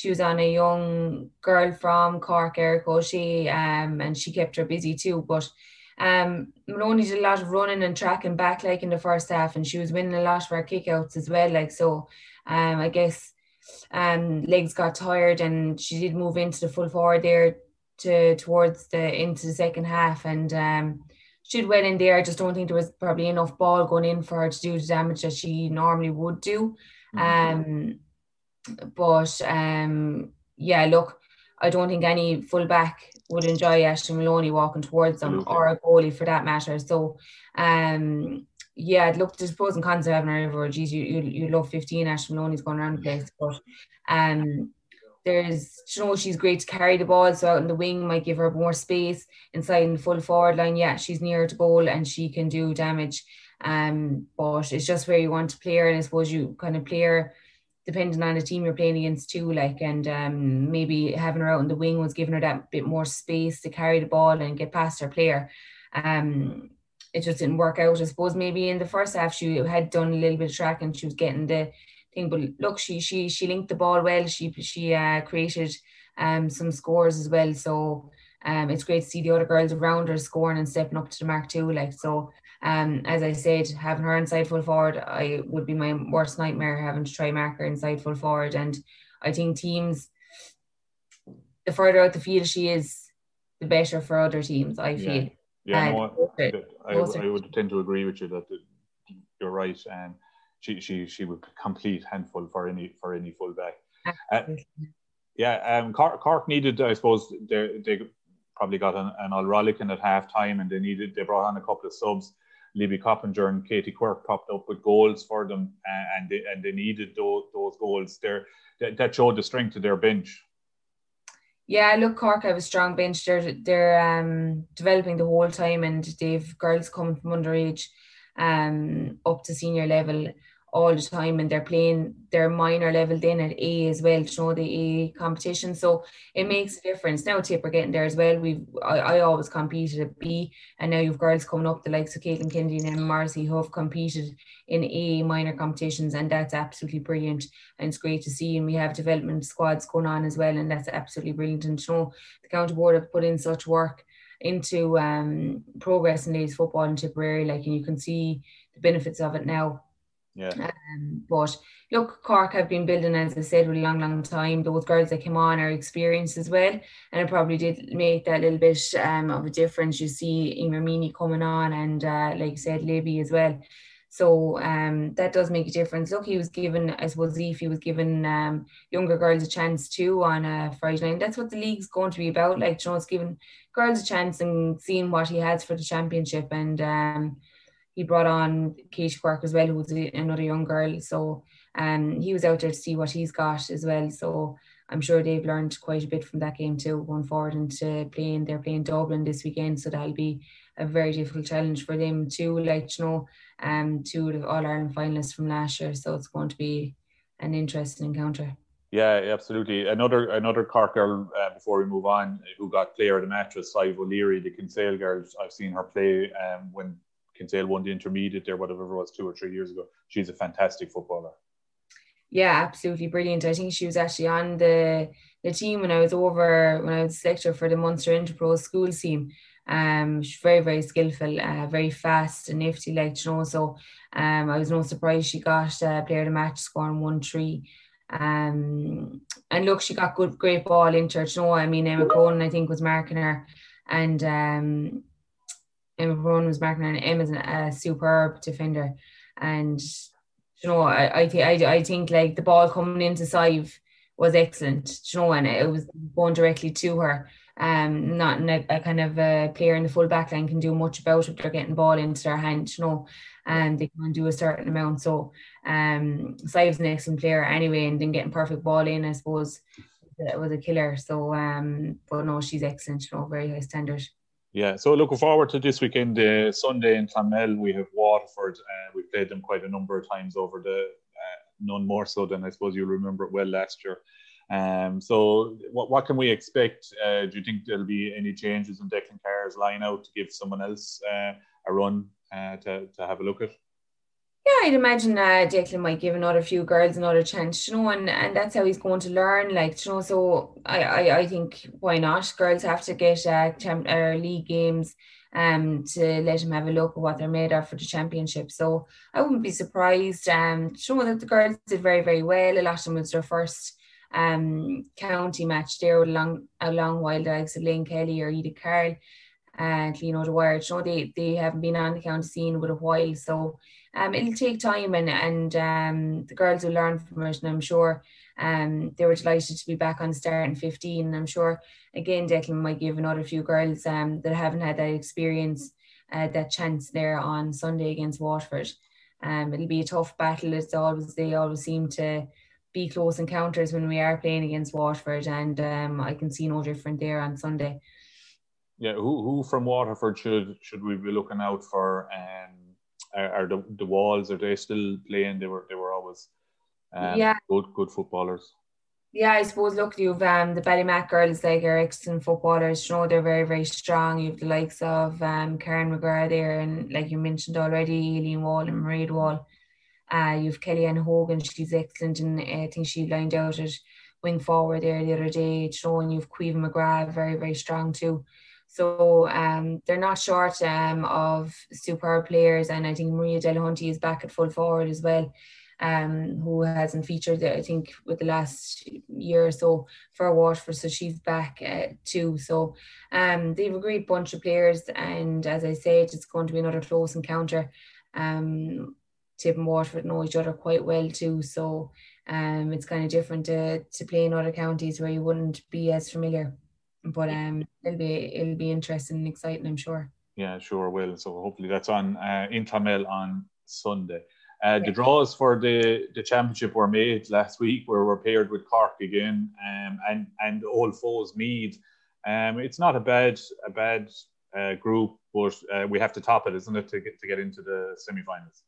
she was on a young girl from Cork, Erika O'Shea, um, and she kept her busy too. But um, Moloney did a lot of running and tracking back like in the first half, and she was winning a lot of her kickouts as well. Like so, um, I guess um, legs got tired, and she did move into the full forward there to towards the into the second half, and um, she did well in there. I just don't think there was probably enough ball going in for her to do the damage that she normally would do. Mm-hmm. Um, but um, yeah, look, I don't think any fullback would enjoy Aishling Moloney walking towards them or a goalie for that matter. So, um, yeah, I'd look there's pros and cons of having her over. Geez, you, you you love 15 Aishling Moloney's going around the place, but um, there's you know she's great to carry the ball, so out in the wing might give her more space inside in the full forward line. Yeah, she's near to goal and she can do damage. Um, but it's just where you want to play her, and I suppose you kind of play her depending on the team you're playing against too. Like, and um, maybe having her out in the wing was giving her that bit more space to carry the ball and get past her player. Um, it just didn't work out. I suppose maybe in the first half she had done a little bit of track and she was getting the thing. But look, she she she linked the ball well. She she uh, created um some scores as well. So um it's great to see the other girls around her scoring and stepping up to the mark too. Like so. Um, as I said, having her inside full forward, I would be my worst nightmare having to try mark her inside full forward. And I think teams, the further out the field she is, the better for other teams. I feel. Yeah, yeah no, I, I, I, would tend to agree with you that you're right. And she she she would be complete handful for any for any fullback. Uh, yeah, um, Cork, Cork, needed, I suppose, they they probably got an, an Alrolican at half time, and they needed they brought on a couple of subs. Libby Coppinger and Katie Quirke popped up with goals for them, and they and they needed those, those goals. There, that showed the strength of their bench. Yeah, look, Cork have a strong bench. They're they're um, developing the whole time, and they've girls coming from underage um, up to senior level all the time and they're playing their minor level then at A as well to know the A competition. So it makes a difference. Now Tipper getting there as well. We've I, I, always competed at B and now you've girls coming up the likes of Caitlin Kennedy and Emma Morrissey who have competed in A minor competitions and that's absolutely brilliant and it's great to see and we have development squads going on as well and that's absolutely brilliant and to know the county board have put in such work into um progress in ladies football in Tipperary like and you can see the benefits of it now yeah. Um, but look, Cork have been building, as I said, for a long, long time. Those girls that came on are experienced as well. And it probably did make that little bit um, of a difference. You see Emer coming on and, uh, like you said, Libby as well. So um, that does make a difference. Look, he was given, I suppose, if he was given um, younger girls a chance too on a Friday night. That's what the league's going to be about. Like, you know, it's giving girls a chance and seeing what he has for the championship. And um, he brought on Kate Quirke as well, who was another young girl. So um, he was out there to see what he's got as well. So I'm sure they've learned quite a bit from that game too, going forward into playing. They're playing Dublin this weekend, so that'll be a very difficult challenge for them too. Like you know, um, two of All Ireland finalists from last year, so it's going to be an interesting encounter. Yeah, absolutely. Another another Cork girl uh, before we move on, who got player of the match was Sadhbh O'Leary, the Kinsale girls. I've seen her play um, when Kinsale won the intermediate there, whatever it was, two or three years ago. She's a fantastic footballer. Yeah, absolutely brilliant. I think she was actually on the the team when I was over when I was selected for the Munster Interpro school team. Um, she's very very skillful, uh, very fast and nifty, like you know. So, um, I was no surprise she got uh, player of the match, scoring one three. Um, and look, she got good, great ball into her. You know, I mean, Emma Cronin, I think, was marking her, and um, Brown was marking and Emma's a superb defender. And you know, I I, th- I, I think like the ball coming into Sadhbh was excellent, you know, and it was going directly to her. Um, not a, a, kind of a player in the full back line can do much about it. They're getting ball into their hand, you know, and they can do a certain amount. So, um, Sadhbh's an excellent player anyway, and then getting perfect ball in, I suppose, it was a killer. So, um, but no, she's excellent, you know, very high standard. Yeah, so looking forward to this weekend, uh, Sunday in Clonmel. We have Waterford. Uh, we played them quite a number of times over the, uh, none more so than I suppose you'll remember it well last year. Um, so what, what can we expect? Uh, do you think there'll be any changes in Declan Carr's line out to give someone else uh, a run uh, to, to have a look at? Yeah, I'd imagine uh, Declan might give another few girls another chance, you know, and, and that's how he's going to learn. Like, you know, so I, I, I think why not? Girls have to get uh, champ, uh, league games um, to let them have a look at what they're made of for the championship. So I wouldn't be surprised. Um, show that the girls did very, very well. A lot of them was their first um, county match there with a long, a long while, the likes of Lane Kelly or Edith Carl. and uh, you know the. You know they they haven't been on the county scene with a while, so um, it'll take time, and and um, the girls will learn from it, and I'm sure um, they were delighted to be back on start in 15. And I'm sure again Declan might give another few girls um, that haven't had that experience uh, that chance there on Sunday against Waterford. Um, it'll be a tough battle. It's always they always seem to be close encounters when we are playing against Waterford, and um, I can see no different there on Sunday. Yeah, who who from Waterford should should we be looking out for? Um, are, are the the walls are they still playing? They were they were always um, yeah good good footballers. Yeah, I suppose look, you've um the Ballymac girls like Ericsson footballers, you know, they're very, very strong. You've the likes of um Karen McGrath there and like you mentioned already, Eileen Wall and Marie Wall. Uh you've Kellyanne Hogan, she's excellent and I think she lined out at wing forward there the other day, you know, and you've Caoimhe McGrath, very, very strong too. So um, they're not short um, of superb players, and I think Maria Delahunty is back at full forward as well um, who hasn't featured, I think, with the last year or so for Waterford. So she's back uh, too. So um, they have a great bunch of players. And as I said, it's going to be another close encounter. Um, Tipp and Waterford know each other quite well too. So um, it's kind of different to, to play in other counties where you wouldn't be as familiar. But um, it'll be it'll be interesting and exciting, I'm sure. Yeah, sure will. So hopefully that's on uh, in Clonmel on Sunday. Uh, the draws for the, the championship were made last week, where we're paired with Cork again, um, and and old foes Meath. Um, it's not a bad a bad uh, group, but uh, we have to top it, isn't it, to get to get into the semi-finals?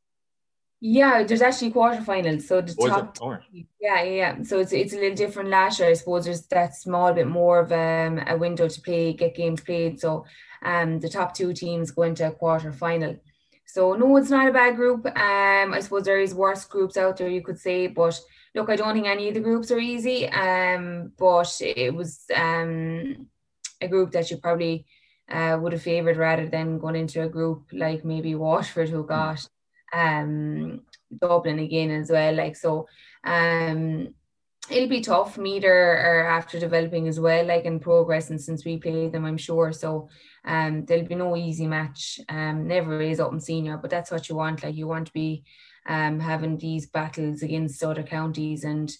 Yeah, there's actually quarterfinals. So the oh, top, oh. yeah, yeah. So it's it's a little different last year. I suppose there's that small bit more of um, a window to play, get games played. So um, the top two teams go into a quarter final. So no, it's not a bad group. Um, I suppose there is worse groups out there, you could say, but look, I don't think any of the groups are easy. Um, but it was um a group that you probably uh, would have favoured rather than going into a group like maybe Waterford who got um Dublin again as well. Like so um it'll be tough. Meter are after developing as well, like in progress and since we played them, I'm sure. So um, there'll be no easy match. Um, never is up in senior, but that's what you want. Like you want to be um, having these battles against other counties, and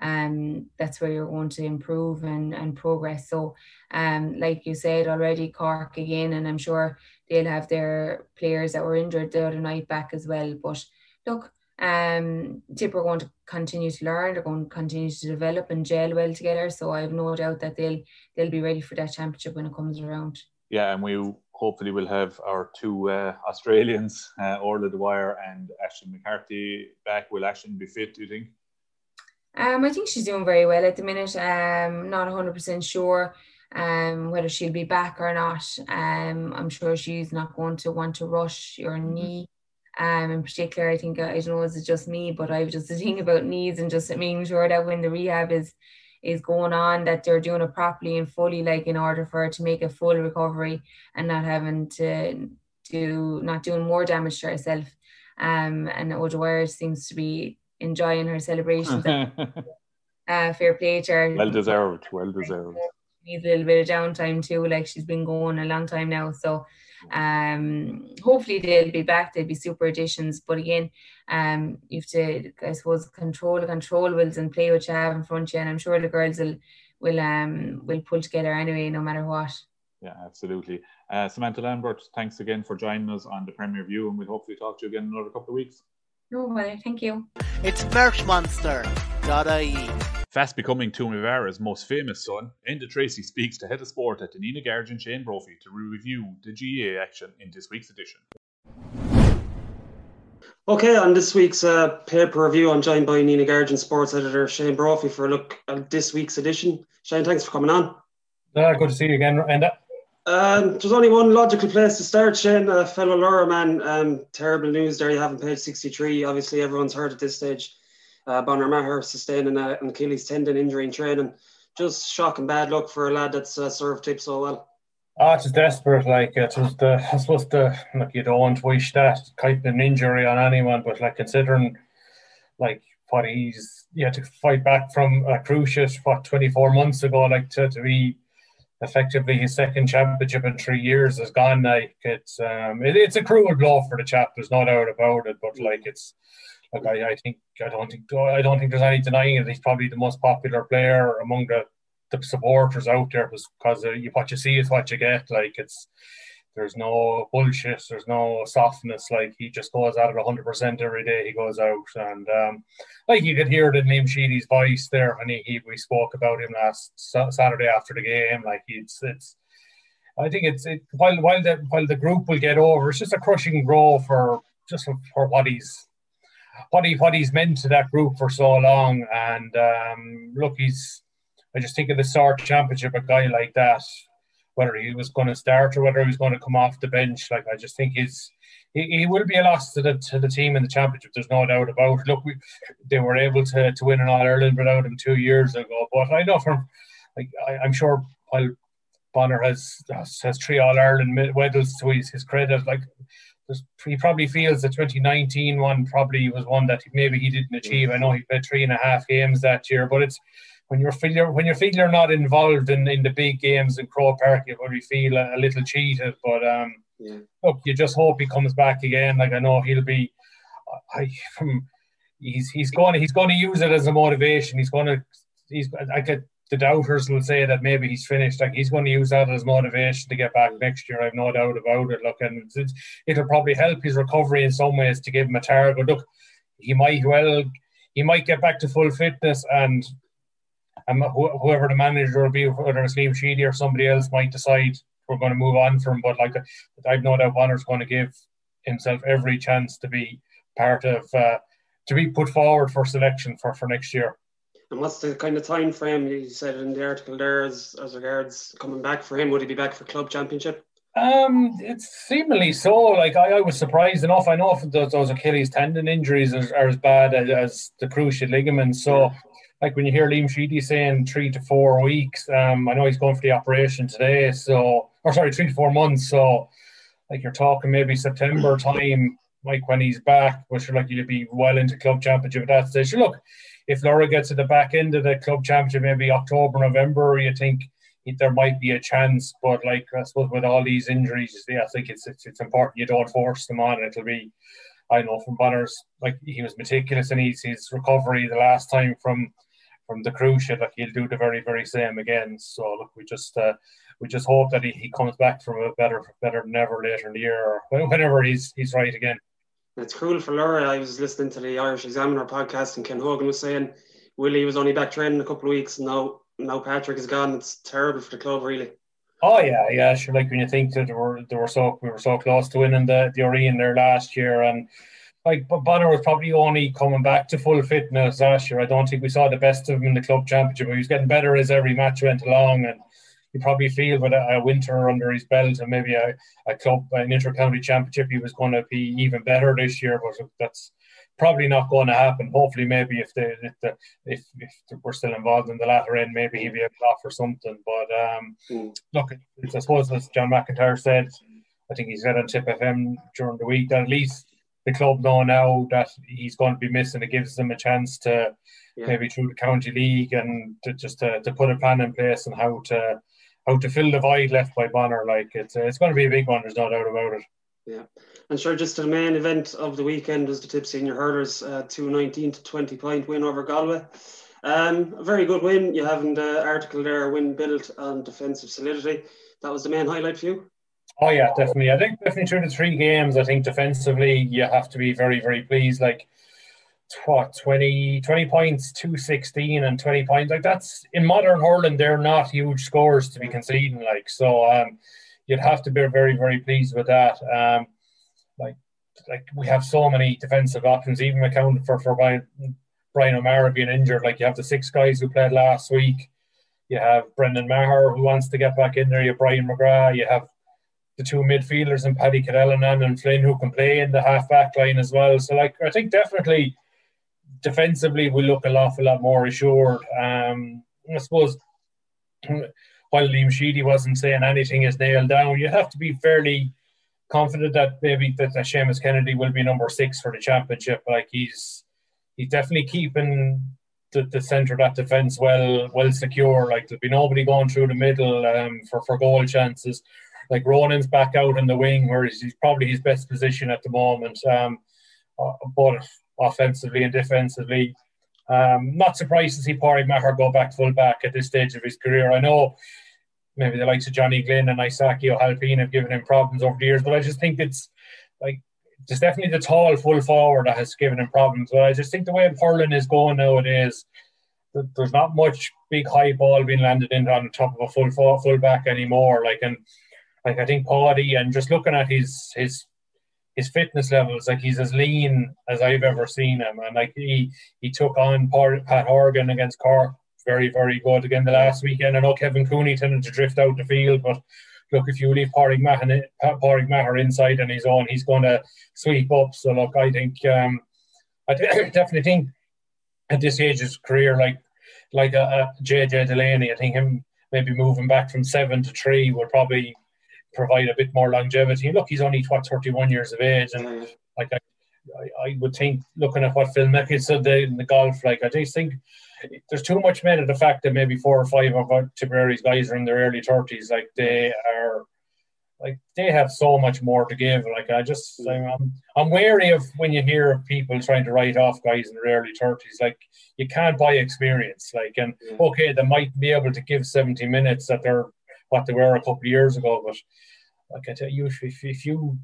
um, that's where you're going to improve and, and progress. So, um, like you said already, Cork again, and I'm sure they'll have their players that were injured the other night back as well. But look, um, Tipp are going to continue to learn. They're going to continue to develop and gel well together. So I have no doubt that they'll they'll be ready for that championship when it comes around yeah, and we hopefully will have our two uh, Australians, uh, Orla Dwyer and Aishling McCarthy, back. Will Aishling be fit? Do you think? Um, I think she's doing very well at the minute. Um, not 100% sure um, whether she'll be back or not. Um, I'm sure she's not going to want to rush your mm-hmm. knee. Um, in particular, I think I don't know, is it just me, but I've just a thing about knees and just making sure that when the rehab is is going on that they're doing it properly and fully like in order for her to make a full recovery and not having to do not doing more damage to herself um and O'Dwyer seems to be enjoying her celebrations uh, fair play to her well deserved well deserved needs a little bit of downtime too like she's been going a long time now so um, hopefully they'll be back. They'll be super additions. But again, um, you have to, I suppose, control the controllables and play what you have in front of you. And I'm sure the girls will will um will pull together anyway, no matter what. Yeah, absolutely. Uh, Samantha Lambert, thanks again for joining us on the Premier View, and we'll hopefully talk to you again in another couple of weeks. No bother. Thank you. It's merchmonster.ie. Fast becoming Toomevara's most famous son, Enda Treacy speaks to head of sport at the Nenagh Guardian Shane Brophy to review the GAA action in this week's edition. Okay, on this week's uh, paper review, I'm joined by Nenagh Guardian sports editor Shane Brophy for a look at this week's edition. Shane, thanks for coming on. Uh, good to see you again, Enda. Um, there's only one logical place to start, Shane. Uh, fellow Lorrha man, um, terrible news there. You haven't page 63. Obviously, everyone's heard at this stage uh, Bonner Maher sustaining a, an Achilles tendon injury in training. Just shocking bad luck for a lad that's uh, served Tipp so well. Oh, it's desperate. Like it was the, I suppose the like you don't wish that type of injury on anyone, but like considering like what he's he had to fight back from a cruciate what 24 months ago, like to, to be effectively his second championship in three years is gone. Like it's um, it, it's a cruel blow for the chap. There's no doubt about it. But like it's like I, I think I don't think I don't think there's any denying it. He's probably the most popular player among the the supporters out there because uh, you, what you see is what you get. Like it's there's no bullshit. There's no softness. Like he just goes at it 100 percent every day. He goes out and um, like you could hear in Liam Sheedy's voice there when he, he we spoke about him last Saturday after the game. Like it's it's. I think it's it, while while the while the group will get over, it's just a crushing blow for just for, for what he's what he what he's meant to that group for so long. And um, look, he's I just think of the sort championship, a guy like that whether he was going to start or whether he was going to come off the bench. Like I just think he's he, he will be a loss to the to the team in the championship. There's no doubt about it. Look, we, they were able to, to win an All Ireland without him two years ago. But I know from like I, I'm sure while Bonner has has three All Ireland medals to his, his credit, like he probably feels the 2019 one probably was one that maybe he didn't achieve. I know he played three and a half games that year, but it's when you're feel when you feel you're not involved in, in the big games in Crow Park, you probably feel a, a little cheated. But um, yeah. look, you just hope he comes back again. Like I know he'll be. I from he's he's going he's going to use it as a motivation. He's going to he's I get the doubters will say that maybe he's finished. Like he's going to use that as motivation to get back next year. I've no doubt about it. Look, and it's, it'll probably help his recovery in some ways to give him a target. Look, he might well he might get back to full fitness and and wh- whoever the manager will be, whether it's Liam Sheedy or somebody else, might decide we're going to move on from. But like, I've no doubt Bonner's going to give himself every chance to be part of, uh, to be put forward for selection for, for next year. And what's the kind of time frame you said in the article there as, as regards coming back for him? Would he be back for club championship? Um, it's seemingly so. Like I, I was surprised enough. I know those, those Achilles tendon injuries are, are as bad as, as, the cruciate ligaments. So like when you hear Liam Sheedy saying three to four weeks, um, I know he's going for the operation today, so or sorry, three to four months. So like you're talking maybe September time, like when he's back, which like you'll be well into club championship at that stage. Look, if Lorrha gets at the back end of the club championship, maybe October, November, you think there might be a chance. But like I suppose with all these injuries, yeah, I think it's it's, it's important you don't force them on. It'll be I know from Bonner's like he was meticulous in his, his recovery the last time from from the cruciate, like he'll do the very very same again. So look, we just uh, we just hope that he, he comes back from a better better than ever later in the year or whenever he's he's right again. It's cool for Lorrha. I was listening to the Irish Examiner podcast, and Ken Hogan was saying Willie was only back training a couple of weeks. And now now Patrick is gone. It's terrible for the club, really. Oh yeah, yeah, sure. Like when you think that they were they were so we were so close to winning the the Orion there last year, and like Bonner was probably only coming back to full fitness last year. I don't think we saw the best of him in the club championship. He was getting better as every match went along, and you probably feel with a, a winter under his belt and maybe a, a club an inter-county championship, he was going to be even better this year. But that's probably not going to happen. Hopefully, maybe if they if the, if, if we're still involved in the latter end, maybe he'll be able to offer something. But um, mm. look, I suppose as John McIntyre said, I think he said on Tipp FM during the week that at least the club know now that he's going to be missing. It gives them a chance to yeah. maybe through the county league and to just to, to put a plan in place and how to how to fill the void left by Bonner. Like it's uh, it's going to be a big one. There's no doubt about it. Yeah, and sure, just the main event of the weekend was the Tipp Senior Hurlers uh, two nineteen to twenty point win over Galway. Um, a very good win. You have in the article there, a win built on defensive solidity. That was the main highlight for you. Oh yeah, definitely. I think definitely through the three games, I think defensively you have to be very, very pleased. Like what 20, 20 points, two sixteen, and twenty points. Like that's in modern hurling, they're not huge scores to be conceding. Like so, um, you'd have to be very, very pleased with that. Um, like like we have so many defensive options, even accounted for for Brian, Brian O'Mara being injured. Like you have the six guys who played last week. You have Brendan Maher who wants to get back in there. You have Brian McGrath. You have the two midfielders and Paddy Cadellanan and Flynn who can play in the half back line as well. So like I think definitely defensively we look an awful lot more assured. Um, I suppose while Liam Sheedy wasn't saying anything is nailed down, you have to be fairly confident that maybe that Seamus Kennedy will be number six for the championship. Like he's he's definitely keeping the, the centre of that defence well well secure. Like there'll be nobody going through the middle um, for for goal chances. Like Ronan's back out in the wing, where he's, he's probably his best position at the moment. Um, uh, but offensively and defensively, um, not surprised to see Pádraig Maher go back full back at this stage of his career. I know maybe the likes of Johnny Glynn and Isaki O'Halpine have given him problems over the years, but I just think it's like there's definitely the tall full forward that has given him problems. But I just think the way hurling is going nowadays, there's not much big high ball being landed in on top of a full full back anymore. Like and like I think Paddy and just looking at his his his fitness levels, like he's as lean as I've ever seen him, and like he he took on Pat Horgan against Cork, very very good again the last weekend. I know Kevin Cooney tended to drift out the field, but look, if you leave Pádraig Maher, inside on his own, he's going to sweep up. So look, I think um, I definitely think at this age of his career, like like a, a JJ Delaney, I think him maybe moving back from seven to three would probably provide a bit more longevity. Look, he's only what 31 years of age, and mm. like I, I, would think, looking at what Phil Mickelson said in the golf, like I just think there's too much men of the fact that maybe four or five of Tipperary's guys are in their early 30s. Like they are, like they have so much more to give. Like I just, mm. I'm, I'm wary of when you hear of people trying to write off guys in their early 30s. Like you can't buy experience. Like and okay, they might be able to give 70 minutes that they're what they were a couple of years ago. But like I tell you, if, if you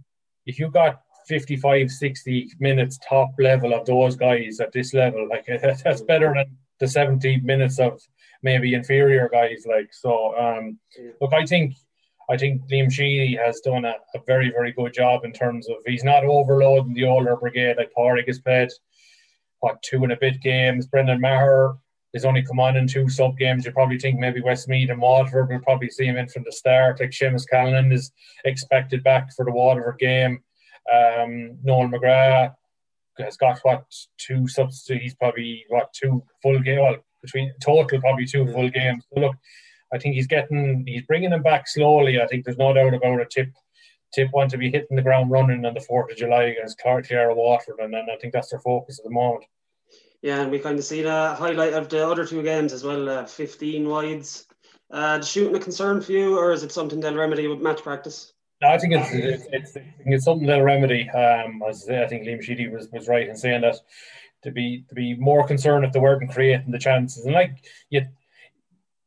if you got 55, 60 minutes top level of those guys at this level, like that's better than the 70 minutes of maybe inferior guys. Like so, um, look, I think I think Liam Sheedy has done a, a, very, very good job in terms of he's not overloading the older brigade like Pádraig has played what two and a bit games. Brendan Maher He's only come on in two sub games. You probably think maybe Westmeath and Waterford will probably see him in from the start. Like Seamus Callanan is expected back for the Waterford game. Um, Noel McGrath has got what two substitutes. He's probably what two full game. Well, between total probably two full games. So look, I think he's getting he's bringing them back slowly. I think there's no doubt about it. Tipp Tipp want to be hitting the ground running on the Fourth of July against Clare Waterford, and, and I think that's their focus at the moment. Yeah, and we kind of see the highlight of the other two games as well. Uh, Fifteen wides. Uh, shooting a concern for you, or is it something they'll remedy with match practice? No, I think it's it's, it's, it's something they'll remedy. Um, as I, I think Liam Sheedy was, was right in saying that to be to be more concerned if they weren't creating the chances and like you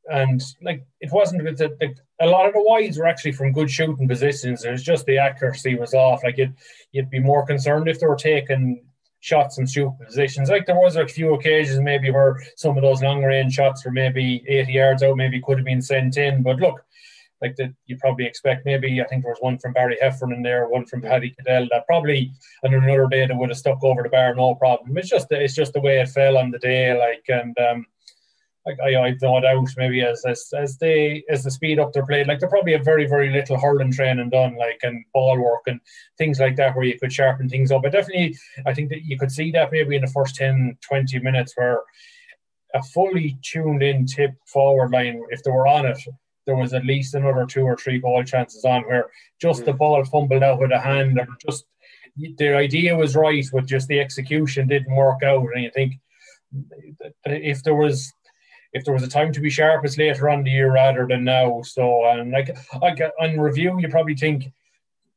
and like it wasn't that the, a lot of the wides were actually from good shooting positions. It was just the accuracy was off. Like you'd you'd be more concerned if they were taking shots and shoot positions. Like there was a few occasions maybe where some of those long range shots were maybe 80 yards out, maybe could have been sent in. But look, like that you probably expect maybe I think there was one from Barry Heffernan there, one from Paddy Cadell that probably on another day that would have stuck over the bar no problem. It's just it's just the way it fell on the day, like and um like I, I've no doubt maybe as as as they as the speed up their play, like they probably have very very little hurling training done, like and ball work and things like that, where you could sharpen things up. But definitely, I think that you could see that maybe in the first 10, 20 minutes, where a fully tuned in Tipp forward line, if they were on it, there was at least another two or three ball chances on where just the mm. ball fumbled out with a hand, or just the idea was right, but just the execution didn't work out. And you think if there was if there was a time to be sharp, it's later on the year rather than now. So, and like, like on review, you probably think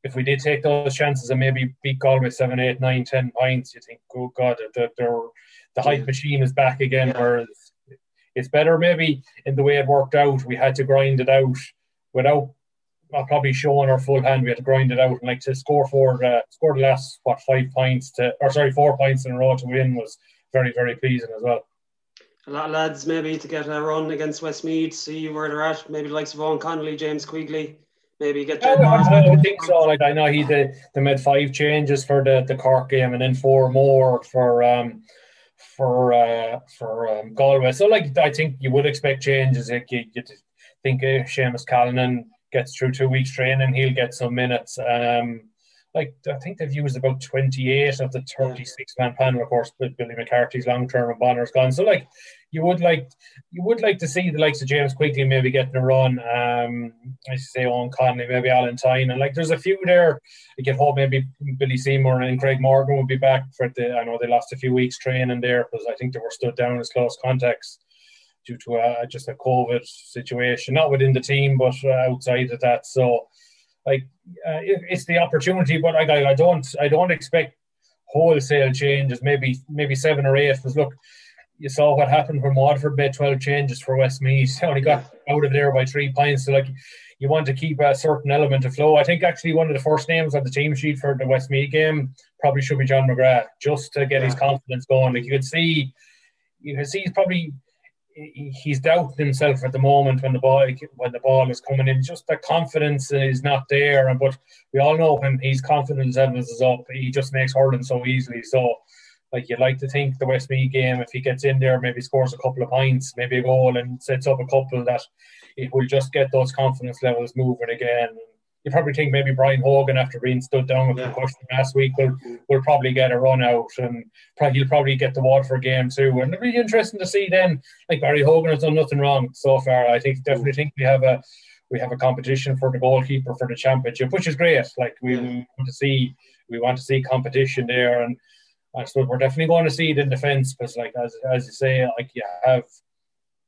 if we did take those chances and maybe beat Galway seven, eight, nine, ten points, you think, oh God, the, the, the hype machine is back again. Yeah. Whereas it's better maybe in the way it worked out. We had to grind it out without uh, probably showing our full hand. We had to grind it out and like to score for uh, score the last what five points to or sorry four points in a row to win was very very pleasing as well a lot of lads maybe to get a run against Westmeath, see where they're at. Maybe like Vaughan Connolly, James Quigley, maybe get. I, I, I think so. Like I know he did, they made five changes for the the Cork game, and then four more for um for uh for um, Galway. So like I think you would expect changes. Like you, you think uh, Seamus Callanan gets through two weeks training, he'll get some minutes. Um, like I think they've used about 28 of the 36 man panel, of course, with Billy McCarthy's long term and Bonner's gone. So like you would like you would like to see the likes of James Quigley maybe getting a run. Um I say Owen Connolly, maybe Alan Tynan. And like there's a few there. I get hope maybe Billy Seymour and Craig Morgan will be back for the I know they lost a few weeks training there because I think they were stood down as close contacts due to uh, just a COVID situation, not within the team, but uh, outside of that. So like uh, it, it's the opportunity, but like I, I don't I don't expect wholesale changes. Maybe maybe seven or eight. Because look, you saw what happened when Waterford made twelve changes for Westmeath. They only got out of there by three points. So like you want to keep a certain element of flow. I think actually one of the first names on the team sheet for the Westmeath game probably should be John McGrath, just to get his confidence going. Like you could see, you could see he's probably he's doubting himself at the moment when the ball when the ball is coming in. Just the confidence is not there. But we all know when he's confidence levels is up, he just makes hurling so easily. So, like you'd like to think the Westmeath game, if he gets in there, maybe scores a couple of points, maybe a goal, and sets up a couple that it will just get those confidence levels moving again you probably think maybe Brian Hogan, after being stood down with yeah. concussion last week, will will probably get a run out and probably, he'll probably get the Waterford game too. And it'll be interesting to see then. Like Barry Hogan has done nothing wrong so far. I think definitely think we have a we have a competition for the goalkeeper for the championship, which is great. Like we, yeah. we want to see we want to see competition there, and I suppose we're definitely going to see it in defence because, like as as you say, like you have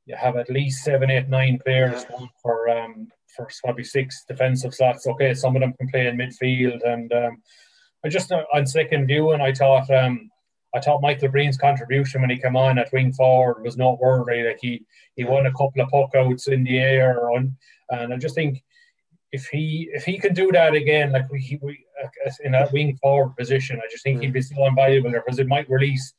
you have at least seven, eight, nine players yeah. for um for probably six defensive slots. Okay, some of them can play in midfield, and um, I just uh, on second view, and I thought um, I thought Michael Breen's contribution when he came on at wing forward was not worthy. Like he he won a couple of puck outs in the air, on, and I just think if he if he can do that again, like we, we uh, in that wing forward position, I just think he'd be so invaluable there because it might release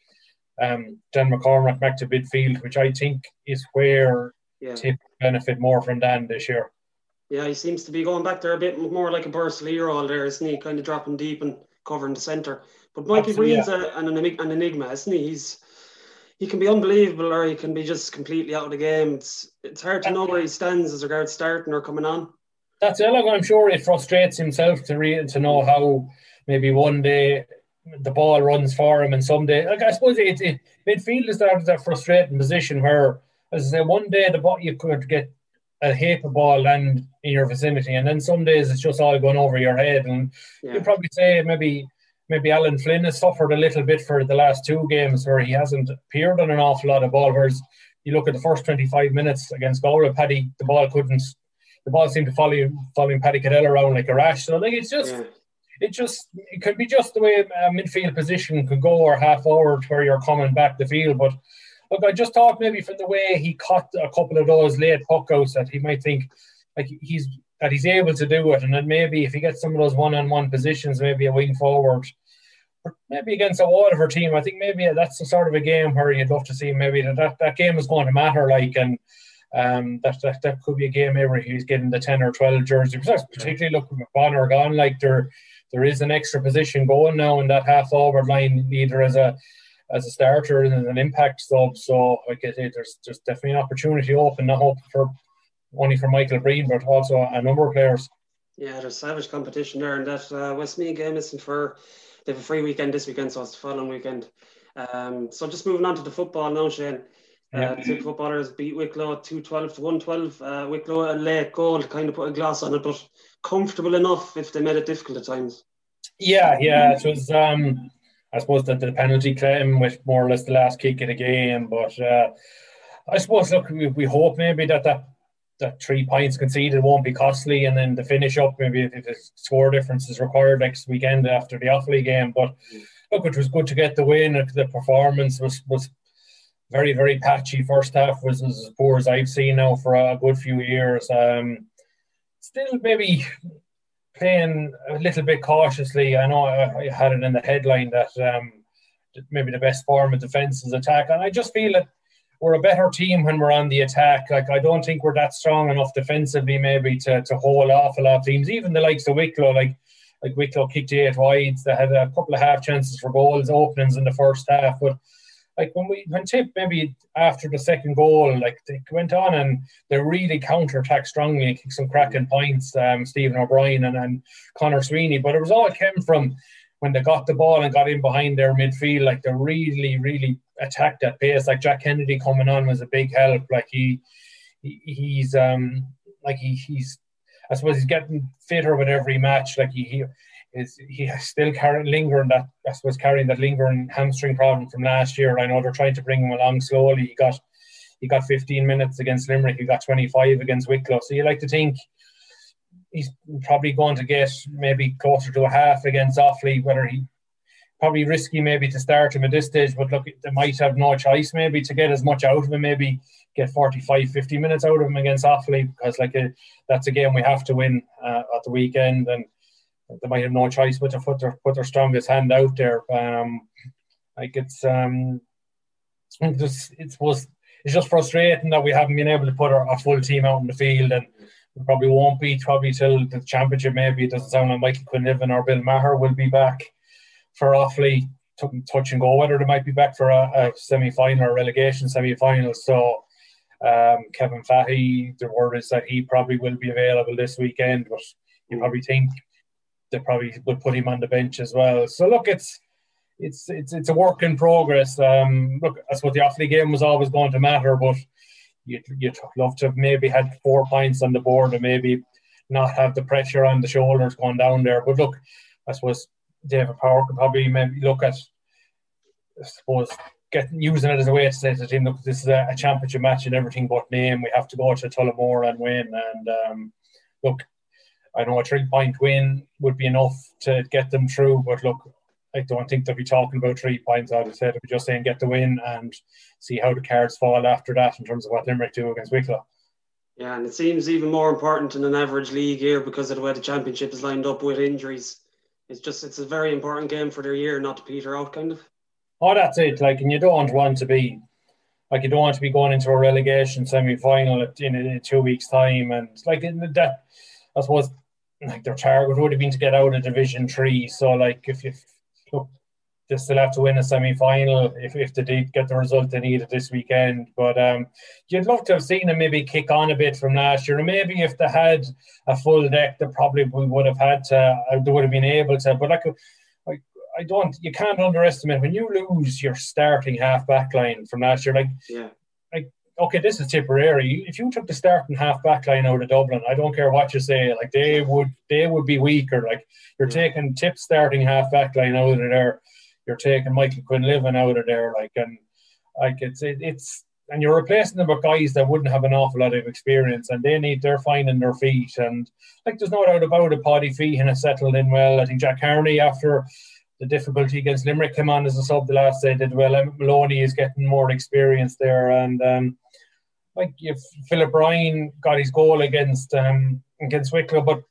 um, Dan McCormack back to midfield, which I think is where yeah. Tipp benefit more from Dan this year. Yeah, he seems to be going back there a bit more like a Burst all there, isn't he? Kind of dropping deep and covering the centre. But Michael Breen's yeah. an, an enigma, isn't he? He's he can be unbelievable or he can be just completely out of the game. It's it's hard to know where he stands as regards starting or coming on. That's it. Like I'm sure it frustrates himself to read to know how maybe one day the ball runs for him and someday like I suppose it, it midfield is that, that frustrating position where as I say one day the ball you could get a heap of ball land in your vicinity, and then some days it's just all going over your head. And yeah. you'd probably say maybe maybe Alan Flynn has suffered a little bit for the last two games where he hasn't appeared on an awful lot of ball. Whereas you look at the first 25 minutes against Galway, Paddy, the ball couldn't, the ball seemed to follow following Paddy Cadell around like a rash. So like it's just. Yeah. It just it could be just the way a midfield position could go or half forward where you're coming back the field, but look, I just thought maybe from the way he caught a couple of those late puck outs that he might think like he's that he's able to do it, and then maybe if he gets some of those one-on-one positions, maybe a wing forward, maybe against a Waterford team, I think maybe that's the sort of a game where you'd love to see maybe that that, that game is going to matter, like and. Um, that, that that could be a game where he's getting the ten or twelve jersey. Because particularly looking at Bonner gone, like there there is an extra position going now in that half forward line, either as a as a starter and an impact sub. So like it, there's there's definitely an opportunity open. I hope for only for Michael Breen, but also a number of players. Yeah, there's savage competition there, and that uh, Westmeath game isn't for. They have a free weekend this weekend, so it's the following weekend. Um, so just moving on to the football now, Shane. Uh, yeah. Two footballers beat Wicklow 212 to 112. Uh, Wicklow a late goal kind of put a gloss on it, but comfortable enough if they made it difficult at times. Yeah, yeah, it was. Um, I suppose that the penalty claim was more or less the last kick of the game. But uh, I suppose, look, we, we hope maybe that that that three points conceded won't be costly, and then the finish up maybe if, if a score difference is required next weekend after the Offaly game. But look, it was good to get the win. The performance was was very very patchy. First half was, was as poor as I've seen now for a good few years. Um, still maybe playing a little bit cautiously. I know I, I had it in the headline that um, maybe the best form of defence is attack, and I just feel that we're a better team when we're on the attack. Like I don't think we're that strong enough defensively, maybe to to hold off a lot of teams, even the likes of Wicklow. Like like Wicklow kicked eight wides. They had a couple of half chances for goals, openings in the first half, but like when we when Tipp maybe after the second goal, like they went on and they really counter attacked strongly and kicked some cracking points, um, Stephen O'Brien and, and Conor Sweeney. But it was all it came from when they got the ball and got in behind their midfield, like they really, really attacked at pace. Like Jack Kennedy coming on was a big help. Like he, he he's um like he, he's I suppose he's getting fitter with every match. Like he, he is he has still carrying lingering that I suppose carrying that lingering hamstring problem from last year. I know they're trying to bring him along slowly. He got he got 15 minutes against Limerick. He got 25 against Wicklow. So you like to think he's probably going to get maybe closer to a half against Offaly. Whether he probably risky maybe to start him at this stage, but look, they might have no choice maybe to get as much out of him. Maybe get 45, 50 minutes out of him against Offaly because like a, uh, that's a game we have to win uh, at the weekend and they might have no choice but to put their put their strongest hand out there. Um, like it's um, just it was it's just frustrating that we haven't been able to put our, our, full team out in the field, and we probably won't be probably till the championship. Maybe it doesn't sound like Michael Quinlivan or Bill Maher will be back for Offaly touch and go. Whether they might be back for a, a semi final or relegation semi final. So. Um, Kevin Fahy, the word is that he probably will be available this weekend, but you probably think they probably would put him on the bench as well. So look, it's it's it's it's a work in progress. Um, look, that's what the Offaly game was always going to matter, but you'd, you'd love to have maybe had four points on the board and maybe not have the pressure on the shoulders going down there. But look, I suppose David Power could probably maybe look at, I suppose, getting using it as a way to say to the team, look, this is a, a championship match and everything but name. We have to go to Tullamore and win. And um, look, I know a three point win would be enough to get them through, but look, I don't think they'll be talking about three points. I'd have said they'll be just saying get the win and see how the cards fall after that in terms of what Limerick do against Wicklow. Yeah, and it seems even more important in an average league year because of the way the championship is lined up with injuries. It's just it's a very important game for their year not to peter out, kind of. Oh, that's it. Like, and you don't want to be like you don't want to be going into a relegation semi final in, in two weeks' time, and like in the that, I suppose like their target would have been to get out of Division Three. So like if you look, they still have to win a semi final if, if they did get the result they needed this weekend. But um, you'd love to have seen them maybe kick on a bit from last year. And maybe if they had a full deck, they probably would have had to. Uh, they would have been able to. But like. like I don't. You can't underestimate when you lose your starting half back line from last year. Like, yeah okay, this is Tipperary. If you took the starting half back line out of Dublin, I don't care what you say, like they would they would be weaker. Like you're taking Tipp starting half back line out of there, you're taking Michael Quinlivan out of there, like and like it's it, it's and you're replacing them with guys that wouldn't have an awful lot of experience and they need they're finding their feet and like there's no doubt about it, Paddy Feehan has settled in well. I think Jack Carney after the difficulty against Limerick came on as a sub the last day did well. Maloney is getting more experience there and um like if Philip Ryan got his goal against um, against Wicklow, but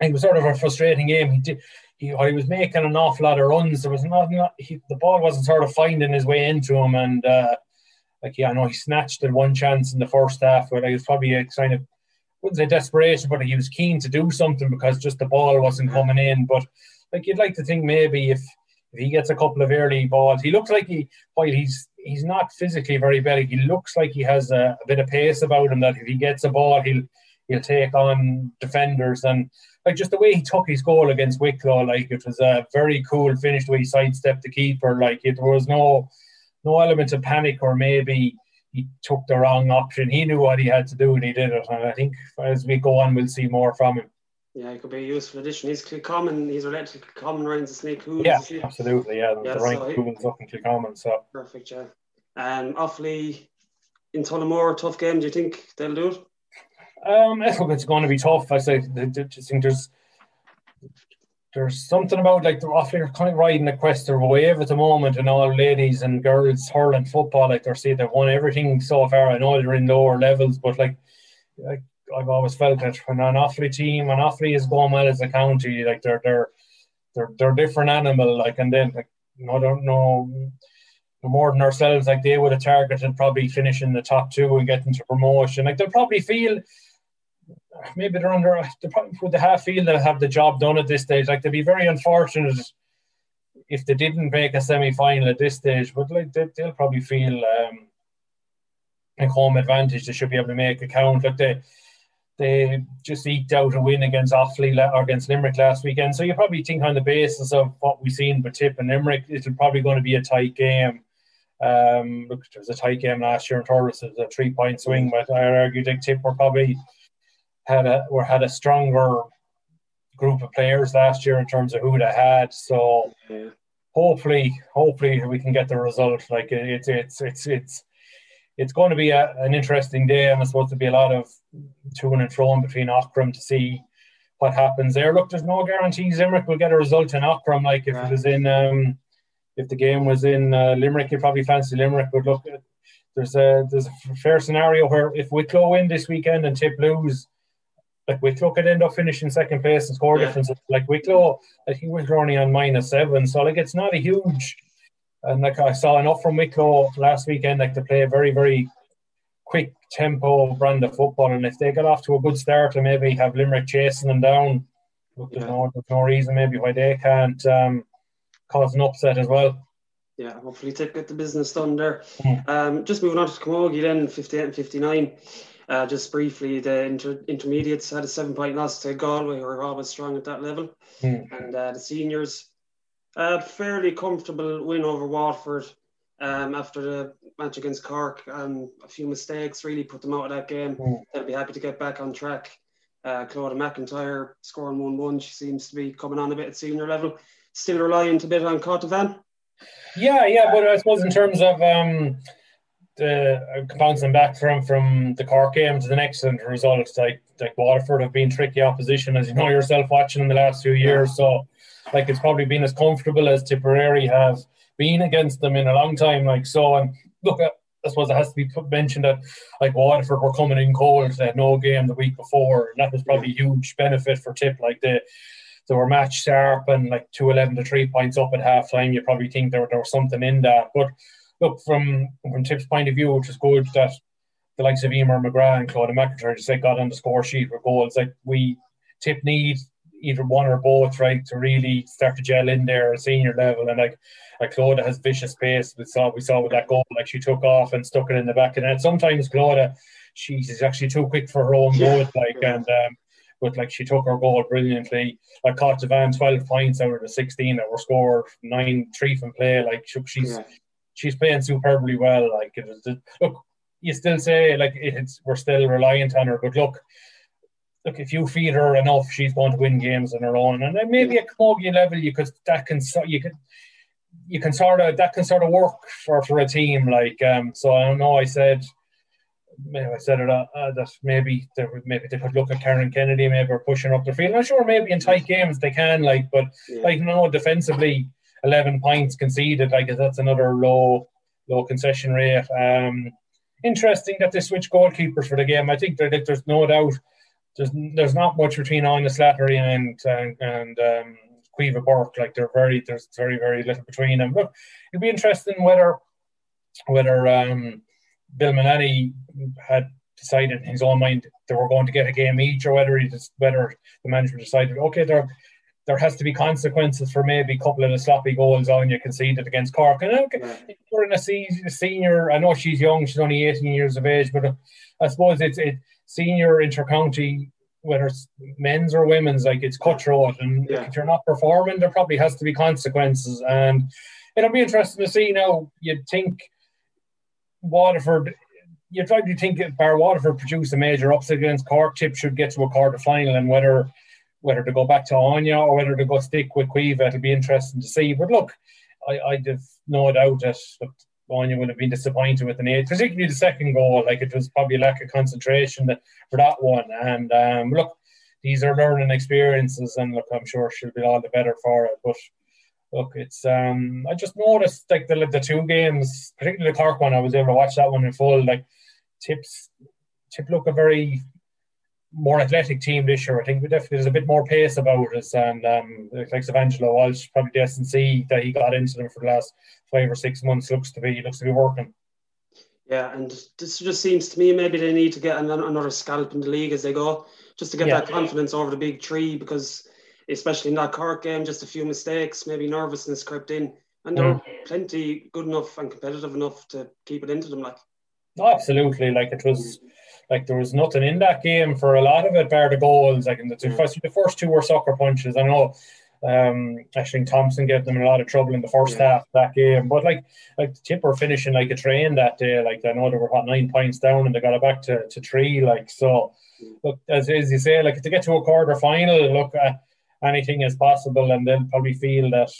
it was sort of a frustrating game. He did, he, he was making an awful lot of runs. There was not, not he, the ball wasn't sort of finding his way into him, and uh, like yeah, I know he snatched at one chance in the first half, but he was probably a kind of wouldn't say desperation, but he was keen to do something because just the ball wasn't coming in. But like you'd like to think maybe if if he gets a couple of early balls, he looks like he while he's he's not physically very big. He looks like he has a, a, bit of pace about him. That if he gets a ball, he'll he'll take on defenders and like just the way he took his goal against Wicklow. Like it was a very cool finish. The way he sidestepped the keeper. Like it was no no element of panic or maybe he took the wrong option. He knew what he had to do and he did it. And I think as we go on, we'll see more from him. Yeah, he could be a useful addition. He's common. He's related to common Ryan's snake who? Yeah, absolutely. Yeah, yeah the Ryan Coogan's up in Kilcommon. So perfect. Yeah. Um, Offaly in Tullamore, tough game. Do you think they'll do it? Um, I think it's going to be tough. I say, I think there's there's something about like the Offaly are kind of riding a quest of a wave at the moment, and all ladies and girls hurling football. Like they're saying they've won everything so far. I know they're in lower levels, but like, like I've always felt that when an Offaly team, when Offaly is going well as a county, like they're they're they're they're different animal. Like and then like no don't know more than ourselves, like they would have targeted and probably finishing the top two and getting to promotion. Like they'll probably feel maybe they're under they probably would have feel they'll have the job done at this stage. Like they'd be very unfortunate if they didn't make a semi final at this stage, but like they, will probably feel um, like home advantage. They should be able to make a count. Like they they just eked out a win against Offaly or against Limerick last weekend. So you probably think on the basis of what we've seen with Tipp and Limerick, it's probably going to be a tight game. Um, look, there was a tight game last year in Thurles. It was a three point swing, but I argue that Tipp were probably had a or had a stronger group of players last year in terms of who they had. So yeah. hopefully, hopefully we can get the result. Like it's it's it's it's it's going to be a, an interesting day, and it's supposed to be a lot of to and fro between Aughrim to see what happens there. Look, there's no guarantees Limerick will get a result in Aughrim. Like if right. it was in, um, if the game was in uh, Limerick, you probably fancy Limerick. But look, there's a there's a fair scenario where if Wicklow win this weekend and Tipp lose, like Wicklow could end up finishing second place and score yeah. difference. Like Wicklow, I think we're only on minus seven, so like it's not a huge and like I saw enough from Wicklow last weekend, like to play a very, very quick tempo brand of football. And if they get off to a good start and maybe have Limerick chasing them down, look, there's, no, there's no reason maybe why they can't um, cause an upset as well. Yeah, hopefully take get the business done there. Mm. Um, just moving on to Camogie then, 58 and 59. Uh, just briefly, the inter- intermediates had a seven point loss to Galway, who are always strong at that level. Mm. And uh, the seniors a fairly comfortable win over Waterford um, after the match against Cork. Um, a few mistakes really put them out of that game. Mm. They'll be happy to get back on track. Uh, Claudia McIntyre scoring 1 1. She seems to be coming on a bit at senior level. Still reliant a bit on Cáit Devane. Yeah, yeah, but I suppose in terms of um, the uh, bouncing back from from the Cork game to the next and result, like like Waterford have been tricky opposition, as you know yourself watching in the last few years. So like it's probably been as comfortable as Tipperary have been against them in a long time. Like so, and look, uh, I suppose it has to be mentioned that like Waterford were coming in cold. They had no game the week before, and that was probably a huge benefit for Tipp. Like they they were match sharp and like two eleven to three points up at half time. You probably think there, there was something in that. But look, from from Tipp's point of view, which is good that the likes of Emer McGrath and Claudia McIntyre just like got on the score sheet with goals. Like we Tipp need either one or both, right, to really start to gel in there at senior level. And like, like Claudia has vicious pace. We saw we saw with that goal, like she took off and stuck it in the back of the net. Sometimes Claudia, she's actually too quick for her own yeah. goal, like and. um but like she took her goal brilliantly. Like Cáit Devane 12 points out of the 16 that were scored, nine three from play. Like she's yeah. she's playing superbly well. Like it was, look, you still say like it's we're still reliant on her, but look, look, if you feed her enough, she's going to win games on her own. And then maybe at camogie level, you could that can you could you can sort of that can sort of work for for a team. Like um, so, I don't know. I said. Maybe I said it uh, uh, that maybe they maybe they could look at Karen Kennedy, maybe pushing up the field. I'm sure maybe in tight games they can, like, but yeah. like no defensively, eleven points conceded, like that's another low low concession rate. Um, interesting that they switch goalkeepers for the game. I think that there's no doubt there's there's not much between Áine Slattery and and, and um, Caoimhe Burke. Like they're very there's very very little between them. Look, it'd be interesting whether whether um, Bill Mullaney had decided in his own mind they were going to get a game each, or whether he just whether the management decided okay there there has to be consequences for maybe a couple of the sloppy goals on you conceded against Cork. And okay, yeah. we're in a senior. I know she's young; she's only 18 years of age, but I suppose it's it senior intercounty, whether it's men's or women's, like it's cutthroat. And yeah. if you're not performing, there probably has to be consequences. And it'll be interesting to see You now. You'd think Waterford, you'd probably think if Bar Waterford produced a major upset against Cork, Tipp should get to a quarter final. And whether whether to go back to Áine or whether to go stick with Caoimhe, it'll be interesting to see. But look, I, I'd have no doubt that Áine would have been disappointed with an eight, particularly the second goal. Like it was probably a lack of concentration for that one. And um, look, these are learning experiences, and look, I'm sure she'll be all the better for it. But look, it's um, I just noticed like the the two games, particularly the Cork one, I was able to watch that one in full. Like tips, Tipp look a very more athletic team this year. I think definitely there's a bit more pace about us, and um, like Angelo Walsh, probably the SNC that he got into them for the last five or six months looks to be looks to be working. Yeah, and this just seems to me maybe they need to get another scalp in the league as they go, just to get yeah. that confidence over the big tree because especially in that Cork game, just a few mistakes, maybe nervousness crept in, and they're mm. plenty good enough and competitive enough to keep it into them. Like, absolutely, like it was. Like there was nothing in that game for a lot of it, bar the goals. Like in the, mm. first, the first two were sucker punches. I know um, Ashling Thompson gave them a lot of trouble in the first yeah. half of that game. But like like the Tipp were finishing like a train that day. Like I know they were what nine points down and they got it back to, to three. Like so look as, as you say, like to get to a quarter final, look uh, anything is possible and they'll probably feel that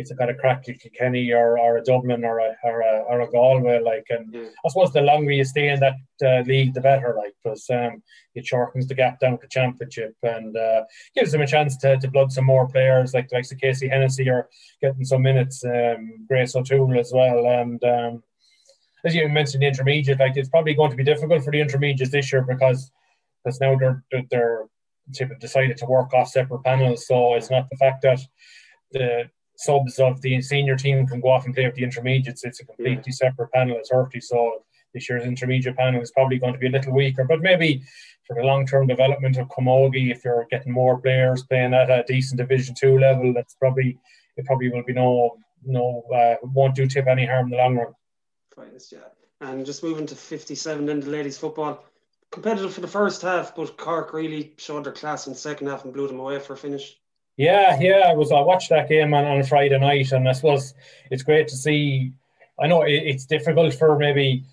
if they got a crack to Kenny or, or a Dublin or a, or a, or a Galway, like, and. I suppose the longer you stay in that uh, league, the better, like, because um, it shortens the gap down to championship and uh, gives them a chance to, to blood some more players, like the Casey Hennessy or getting some minutes, um, Grace O'Toole as well, and um, as you mentioned, the intermediate, like, it's probably going to be difficult for the intermediates this year because because now they're they're, they're decided to work off separate panels, so it's not the fact that the subs of the senior team can go off and play with the intermediates. It's a completely separate panel. It's 30. So this year's intermediate panel is probably going to be a little weaker, but maybe for the long term development of Camogie, if you're getting more players playing at a decent Division Two level, that's probably it probably will be no no uh, won't do Tipp any harm in the long run. Finest, yeah. And just moving to 57 in the ladies football, competitive for the first half, but Cork really showed their class in the second half and blew them away for a finish. Yeah, yeah, I was. I watched that game on, on Friday night, and I suppose it's great to see. I know it, it's difficult for maybe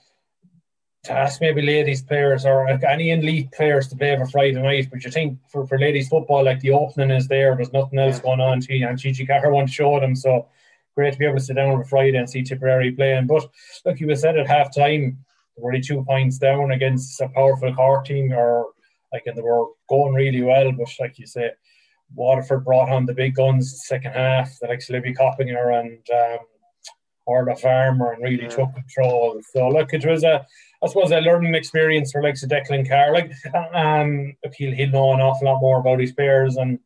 to ask maybe ladies players or any elite players to play for Friday night, but you think for, for ladies football, like the opening is there, there's nothing else going on. She and Gigi Carter want to show them, so great to be able to sit down on a Friday and see Tipperary playing. But look, you were said at half time, they were only two points down against a powerful Cork team, or like and they were going really well, but like you say Waterford brought on the big guns second half, the likes of Libby Coppinger and um, Orla Farmer, and really yeah. took control. So look, it was a, I suppose, a learning experience for likes of Declan Carr. Like, um, he'll he'll know an awful lot more about his players, and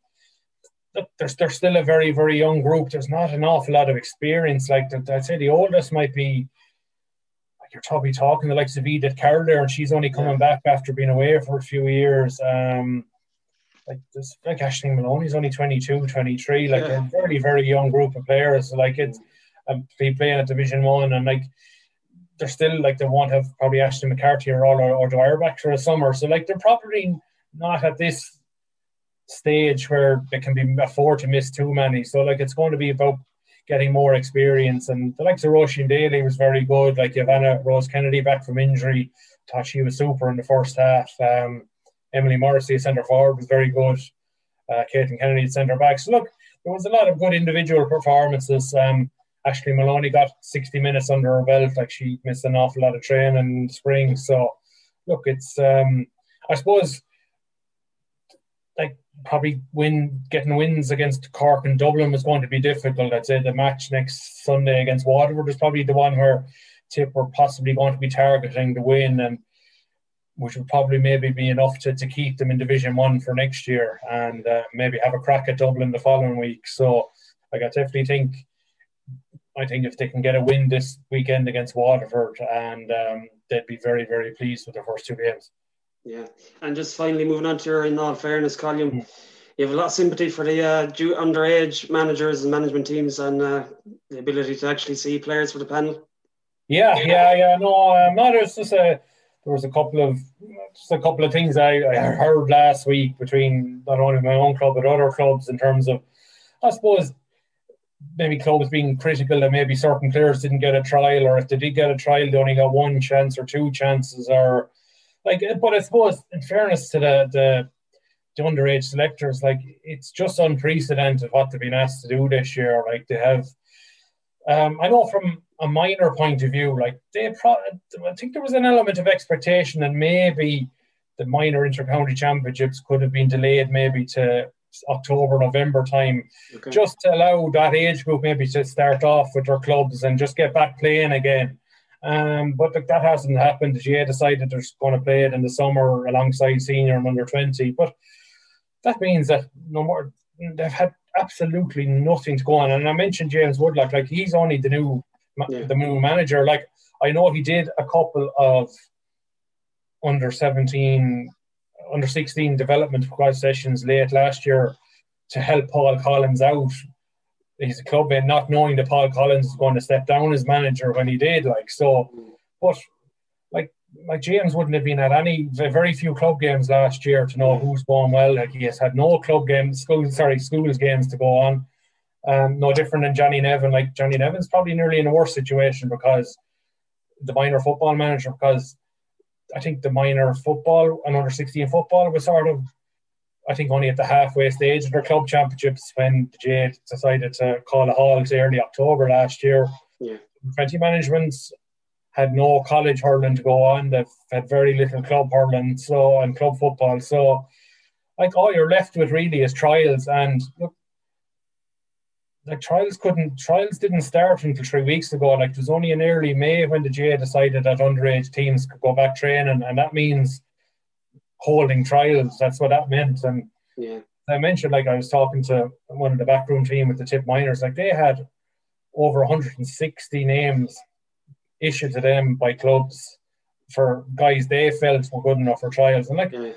look, there's there's still a very very young group. There's not an awful lot of experience. Like I'd say the oldest might be. Like you're probably talking the likes of Edith Carroll there, and she's only coming yeah. back after being away for a few years. Um, like this like Aishling Moloney's only 22, 23, like yeah. a very, very young group of players. Like it's um, be playing at Division One and like they're still like they won't have probably Aishling McCarthy or all or, or Dwyer back for the summer. So like they're probably not at this stage where they can be afford to miss too many. So like it's going to be about getting more experience. And the likes of Roisin Daly was very good. Like Ivana Rose Kennedy back from injury, thought she was super in the first half. Um, Emily Morrissey, centre forward, was very good. Uh, Caitlin Kennedy, centre back. So look, there was a lot of good individual performances. Um, Aishling Moloney got 60 minutes under her belt. Like she missed an awful lot of training in spring. So look, it's um, I suppose like probably win getting wins against Cork and Dublin was going to be difficult. I'd say the match next Sunday against Waterford is probably the one where Tipp were possibly going to be targeting the win and which would probably maybe be enough to, to keep them in Division One for next year and uh, maybe have a crack at Dublin the following week. So, like, I definitely think, I think if they can get a win this weekend against Waterford, and um, they'd be very, very pleased with their first two games. Yeah, and just finally moving on to your in all fairness column, mm. you have a lot of sympathy for the uh, underage managers and management teams and uh, the ability to actually see players for the panel. Yeah, yeah, yeah. No, um, no, there's just a there was a couple of just a couple of things I, I heard last week between not only my own club but other clubs in terms of I suppose maybe clubs being critical that maybe certain players didn't get a trial or if they did get a trial they only got one chance or two chances or like but I suppose in fairness to the the, the underage selectors like it's just unprecedented what they've been asked to do this year. Like they have um, I know from a minor point of view, like they, pro- I think there was an element of expectation that maybe the minor intercounty championships could have been delayed maybe to October, November time, okay. just to allow that age group maybe to start off with their clubs and just get back playing again. Um, but look, that hasn't happened. The GAA decided they're going to play it in the summer alongside senior and under 20. But that means that no more, they've had absolutely nothing to go on. And I mentioned James Woodlock, like he's only the new yeah. the new manager. Like I know he did a couple of under 17, under 16 development sessions late last year to help Paul Collins out. He's a club in not knowing that Paul Collins is going to step down as manager when he did. Like so, but like like James wouldn't have been at any very few club games last year to know who's going well. Like he has had no club games, school sorry, schools games to go on. Um, no different than Johnny Nevin. Like Johnny Nevin's probably nearly in a worse situation because the minor football manager because I think the minor football and under 16 football was sort of I think only at the halfway stage of their club championships when the Jade decided to call a halt early October last year. Yeah. 20 managements had no college hurling to go on. They've had very little club hurling so and club football. So like all you're left with really is trials and look like trials couldn't trials didn't start until three weeks ago. Like it was only in early May when the GAA decided that underage teams could go back training, and that means holding trials. That's what that meant. And yeah. I mentioned, like I was talking to one of the backroom team with the Tipp Miners. like they had over 160 names issued to them by clubs for guys they felt were good enough for trials. And like yeah.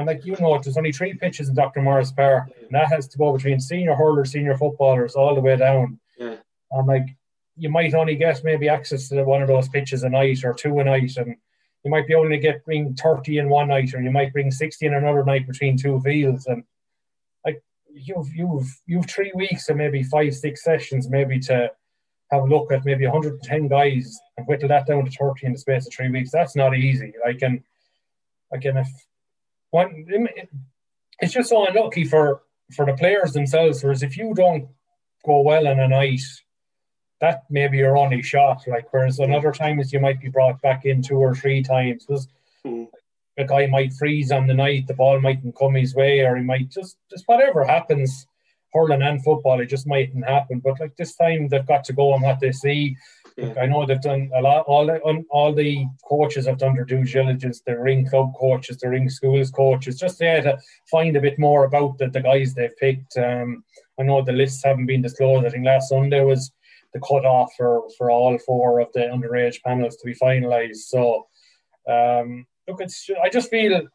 And like you know, there's only three pitches in Dr. Morris Park, and that has to go between senior hurlers, senior footballers, all the way down. Yeah. And like you might only get maybe access to one of those pitches a night or two a night, and you might be only get bring 30 in one night, or you might bring 60 in another night between two fields. And like you've you've you've three weeks and maybe five, six sessions maybe to have a look at maybe 110 guys and whittle that down to 30 in the space of three weeks. That's not easy. Like and again if one it's just so unlucky for for the players themselves. Whereas if you don't go well in a night, that may be your only shot. Like whereas another times you might be brought back in two or three times because mm. a guy might freeze on the night, the ball mightn't come his way, or he might just just whatever happens. Hurling and football, it just mightn't happen. But like this time, they've got to go on what they see. Yeah. I know they've done a lot. All the all the coaches have done their due diligence. The ring club coaches, the ring schools coaches, just there to find a bit more about the, the guys they've picked. Um, I know the lists haven't been disclosed. I think last Sunday was the cut off for for all four of the underage panels to be finalised. So um, look, it's I just feel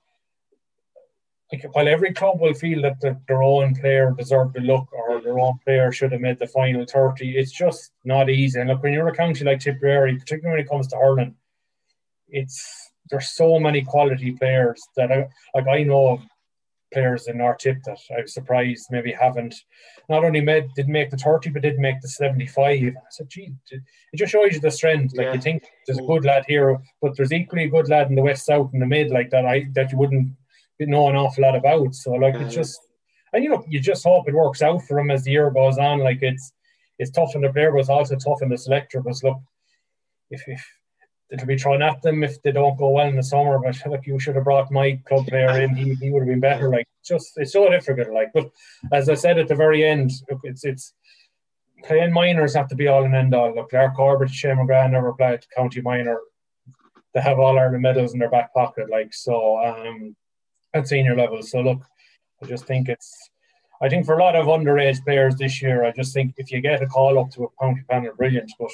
like while every club will feel that the, their own player deserved the look or their own player should have made the final 30, it's just not easy. And look, when you're a county like Tipperary, particularly when it comes to hurling, it's there's so many quality players that I like I know of players in our tip that I was surprised maybe haven't not only made didn't make the 30 but did make the 75. I said, gee, it just shows you the strength. Like Yeah. you think there's a mm. good lad here, but there's equally a good lad in the west south in the mid like that I that you wouldn't know an awful lot about. So like it's just and you know you just hope it works out for him as the year goes on. Like it's it's tough on the player, but it's also tough on the selector. Because look, if, if it'll be thrown at them if they don't go well in the summer. But look, you should have brought my club player in. He, he would have been better. Like just it's so difficult. Like, but as I said at the very end, look, it's it's playing minors have to be all and end all. Look, Lar Corbett, Shane McGrath never played county minor. They have all Ireland medals in their back pocket. Like so, um, at senior level. So look, I just think it's. I think for a lot of underage players this year, I just think if you get a call up to a county panel, brilliant. But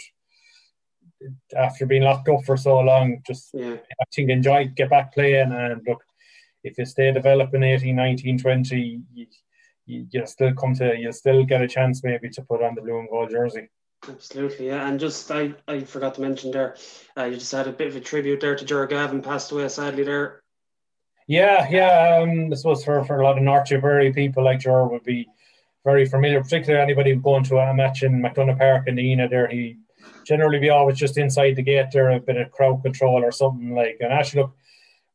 after being locked up for so long, just Yeah. I think enjoy, get back playing, and look, if you stay developing 18, 19, 20, you, you, you'll still come to, you'll still get a chance maybe to put on the blue and gold jersey. Absolutely, yeah. And just I, I forgot to mention there, uh, you just had a bit of a tribute there to Ger Gavin, passed away sadly there. Yeah, yeah. Um, I suppose for, for a lot of North Tipperary people like Ger would be very familiar, particularly anybody going to a match in MacDonagh Park in the Ena there. He generally be always just inside the gate there, a bit of crowd control or something like. And actually, look,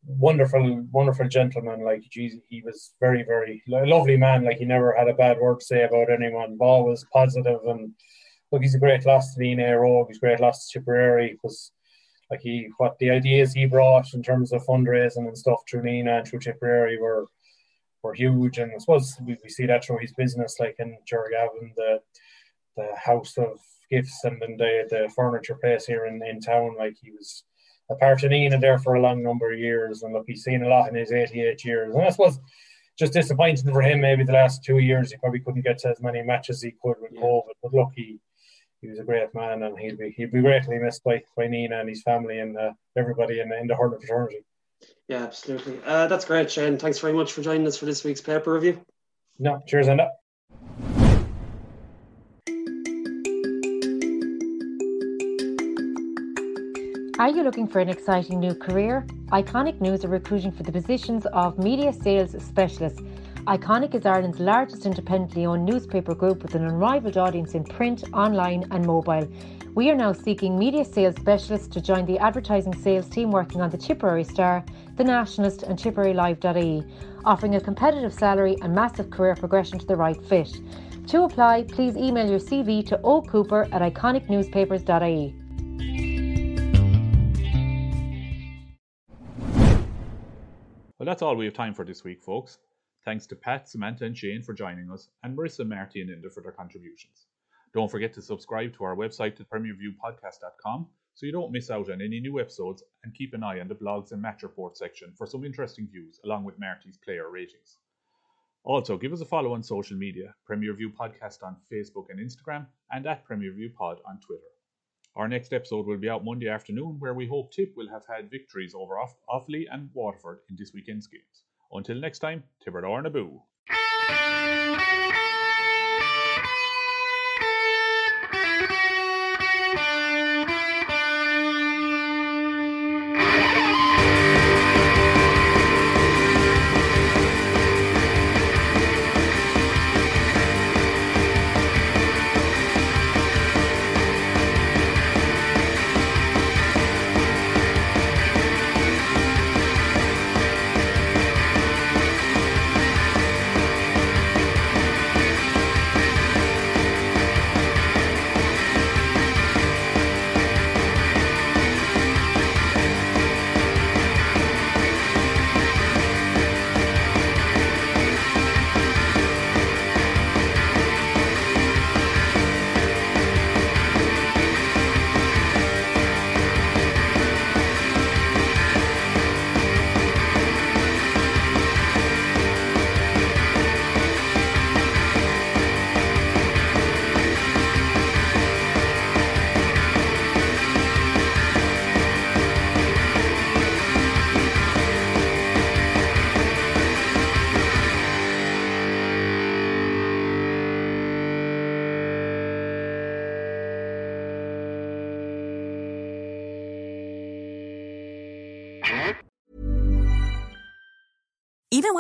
wonderful, wonderful gentleman. Like, geez, he was very, very lovely man. Like, he never had a bad word to say about anyone. Always positive and look, he's a great loss to Nenagh Éire Óg. He's a great loss to Tipperary because like he what the ideas he brought in terms of fundraising and stuff through Nenagh and through Tipperary were were huge. And I suppose we, we see that through his business like in Gavin the the house of gifts and then the the furniture place here in, in town. Like he was a part of Nenagh there for a long number of years. And look he's seen a lot in his 88 years. And I suppose just disappointing for him maybe the last two years he probably couldn't get to as many matches as he could with Yeah. COVID. But look he he was a great man, and he'd be he'd be greatly missed by, by Nenagh and his family and uh, everybody in, in the hurling fraternity. Yeah, absolutely. Uh, that's great, Shane. Thanks very much for joining us for this week's paper review. No, cheers, Enda. Are you looking for an exciting new career? Iconic News are recruiting for the positions of media sales specialists Iconic is Ireland's largest independently owned newspaper group with an unrivaled audience in print, online, and mobile. We are now seeking media sales specialists to join the advertising sales team working on the Tipperary Star, the Nationalist, and TipperaryLive.ie, offering a competitive salary and massive career progression to the right fit. To apply, please email your CV to ocooper at iconicnewspapers.ie. Well, that's all we have time for this week, folks. Thanks to Pat, Samantha, and Shane for joining us, and Marisa, Marty, and Enda for their contributions. Don't forget to subscribe to our website at premierviewpodcast.com so you don't miss out on any new episodes, and keep an eye on the blogs and match report section for some interesting views along with Marty's player ratings. Also, give us a follow on social media Premier View Podcast on Facebook and Instagram, and at Premier View Pod on Twitter. Our next episode will be out Monday afternoon, where we hope Tipp will have had victories over Off- Offaly and Waterford in this weekend's games. Until next time, Tibber na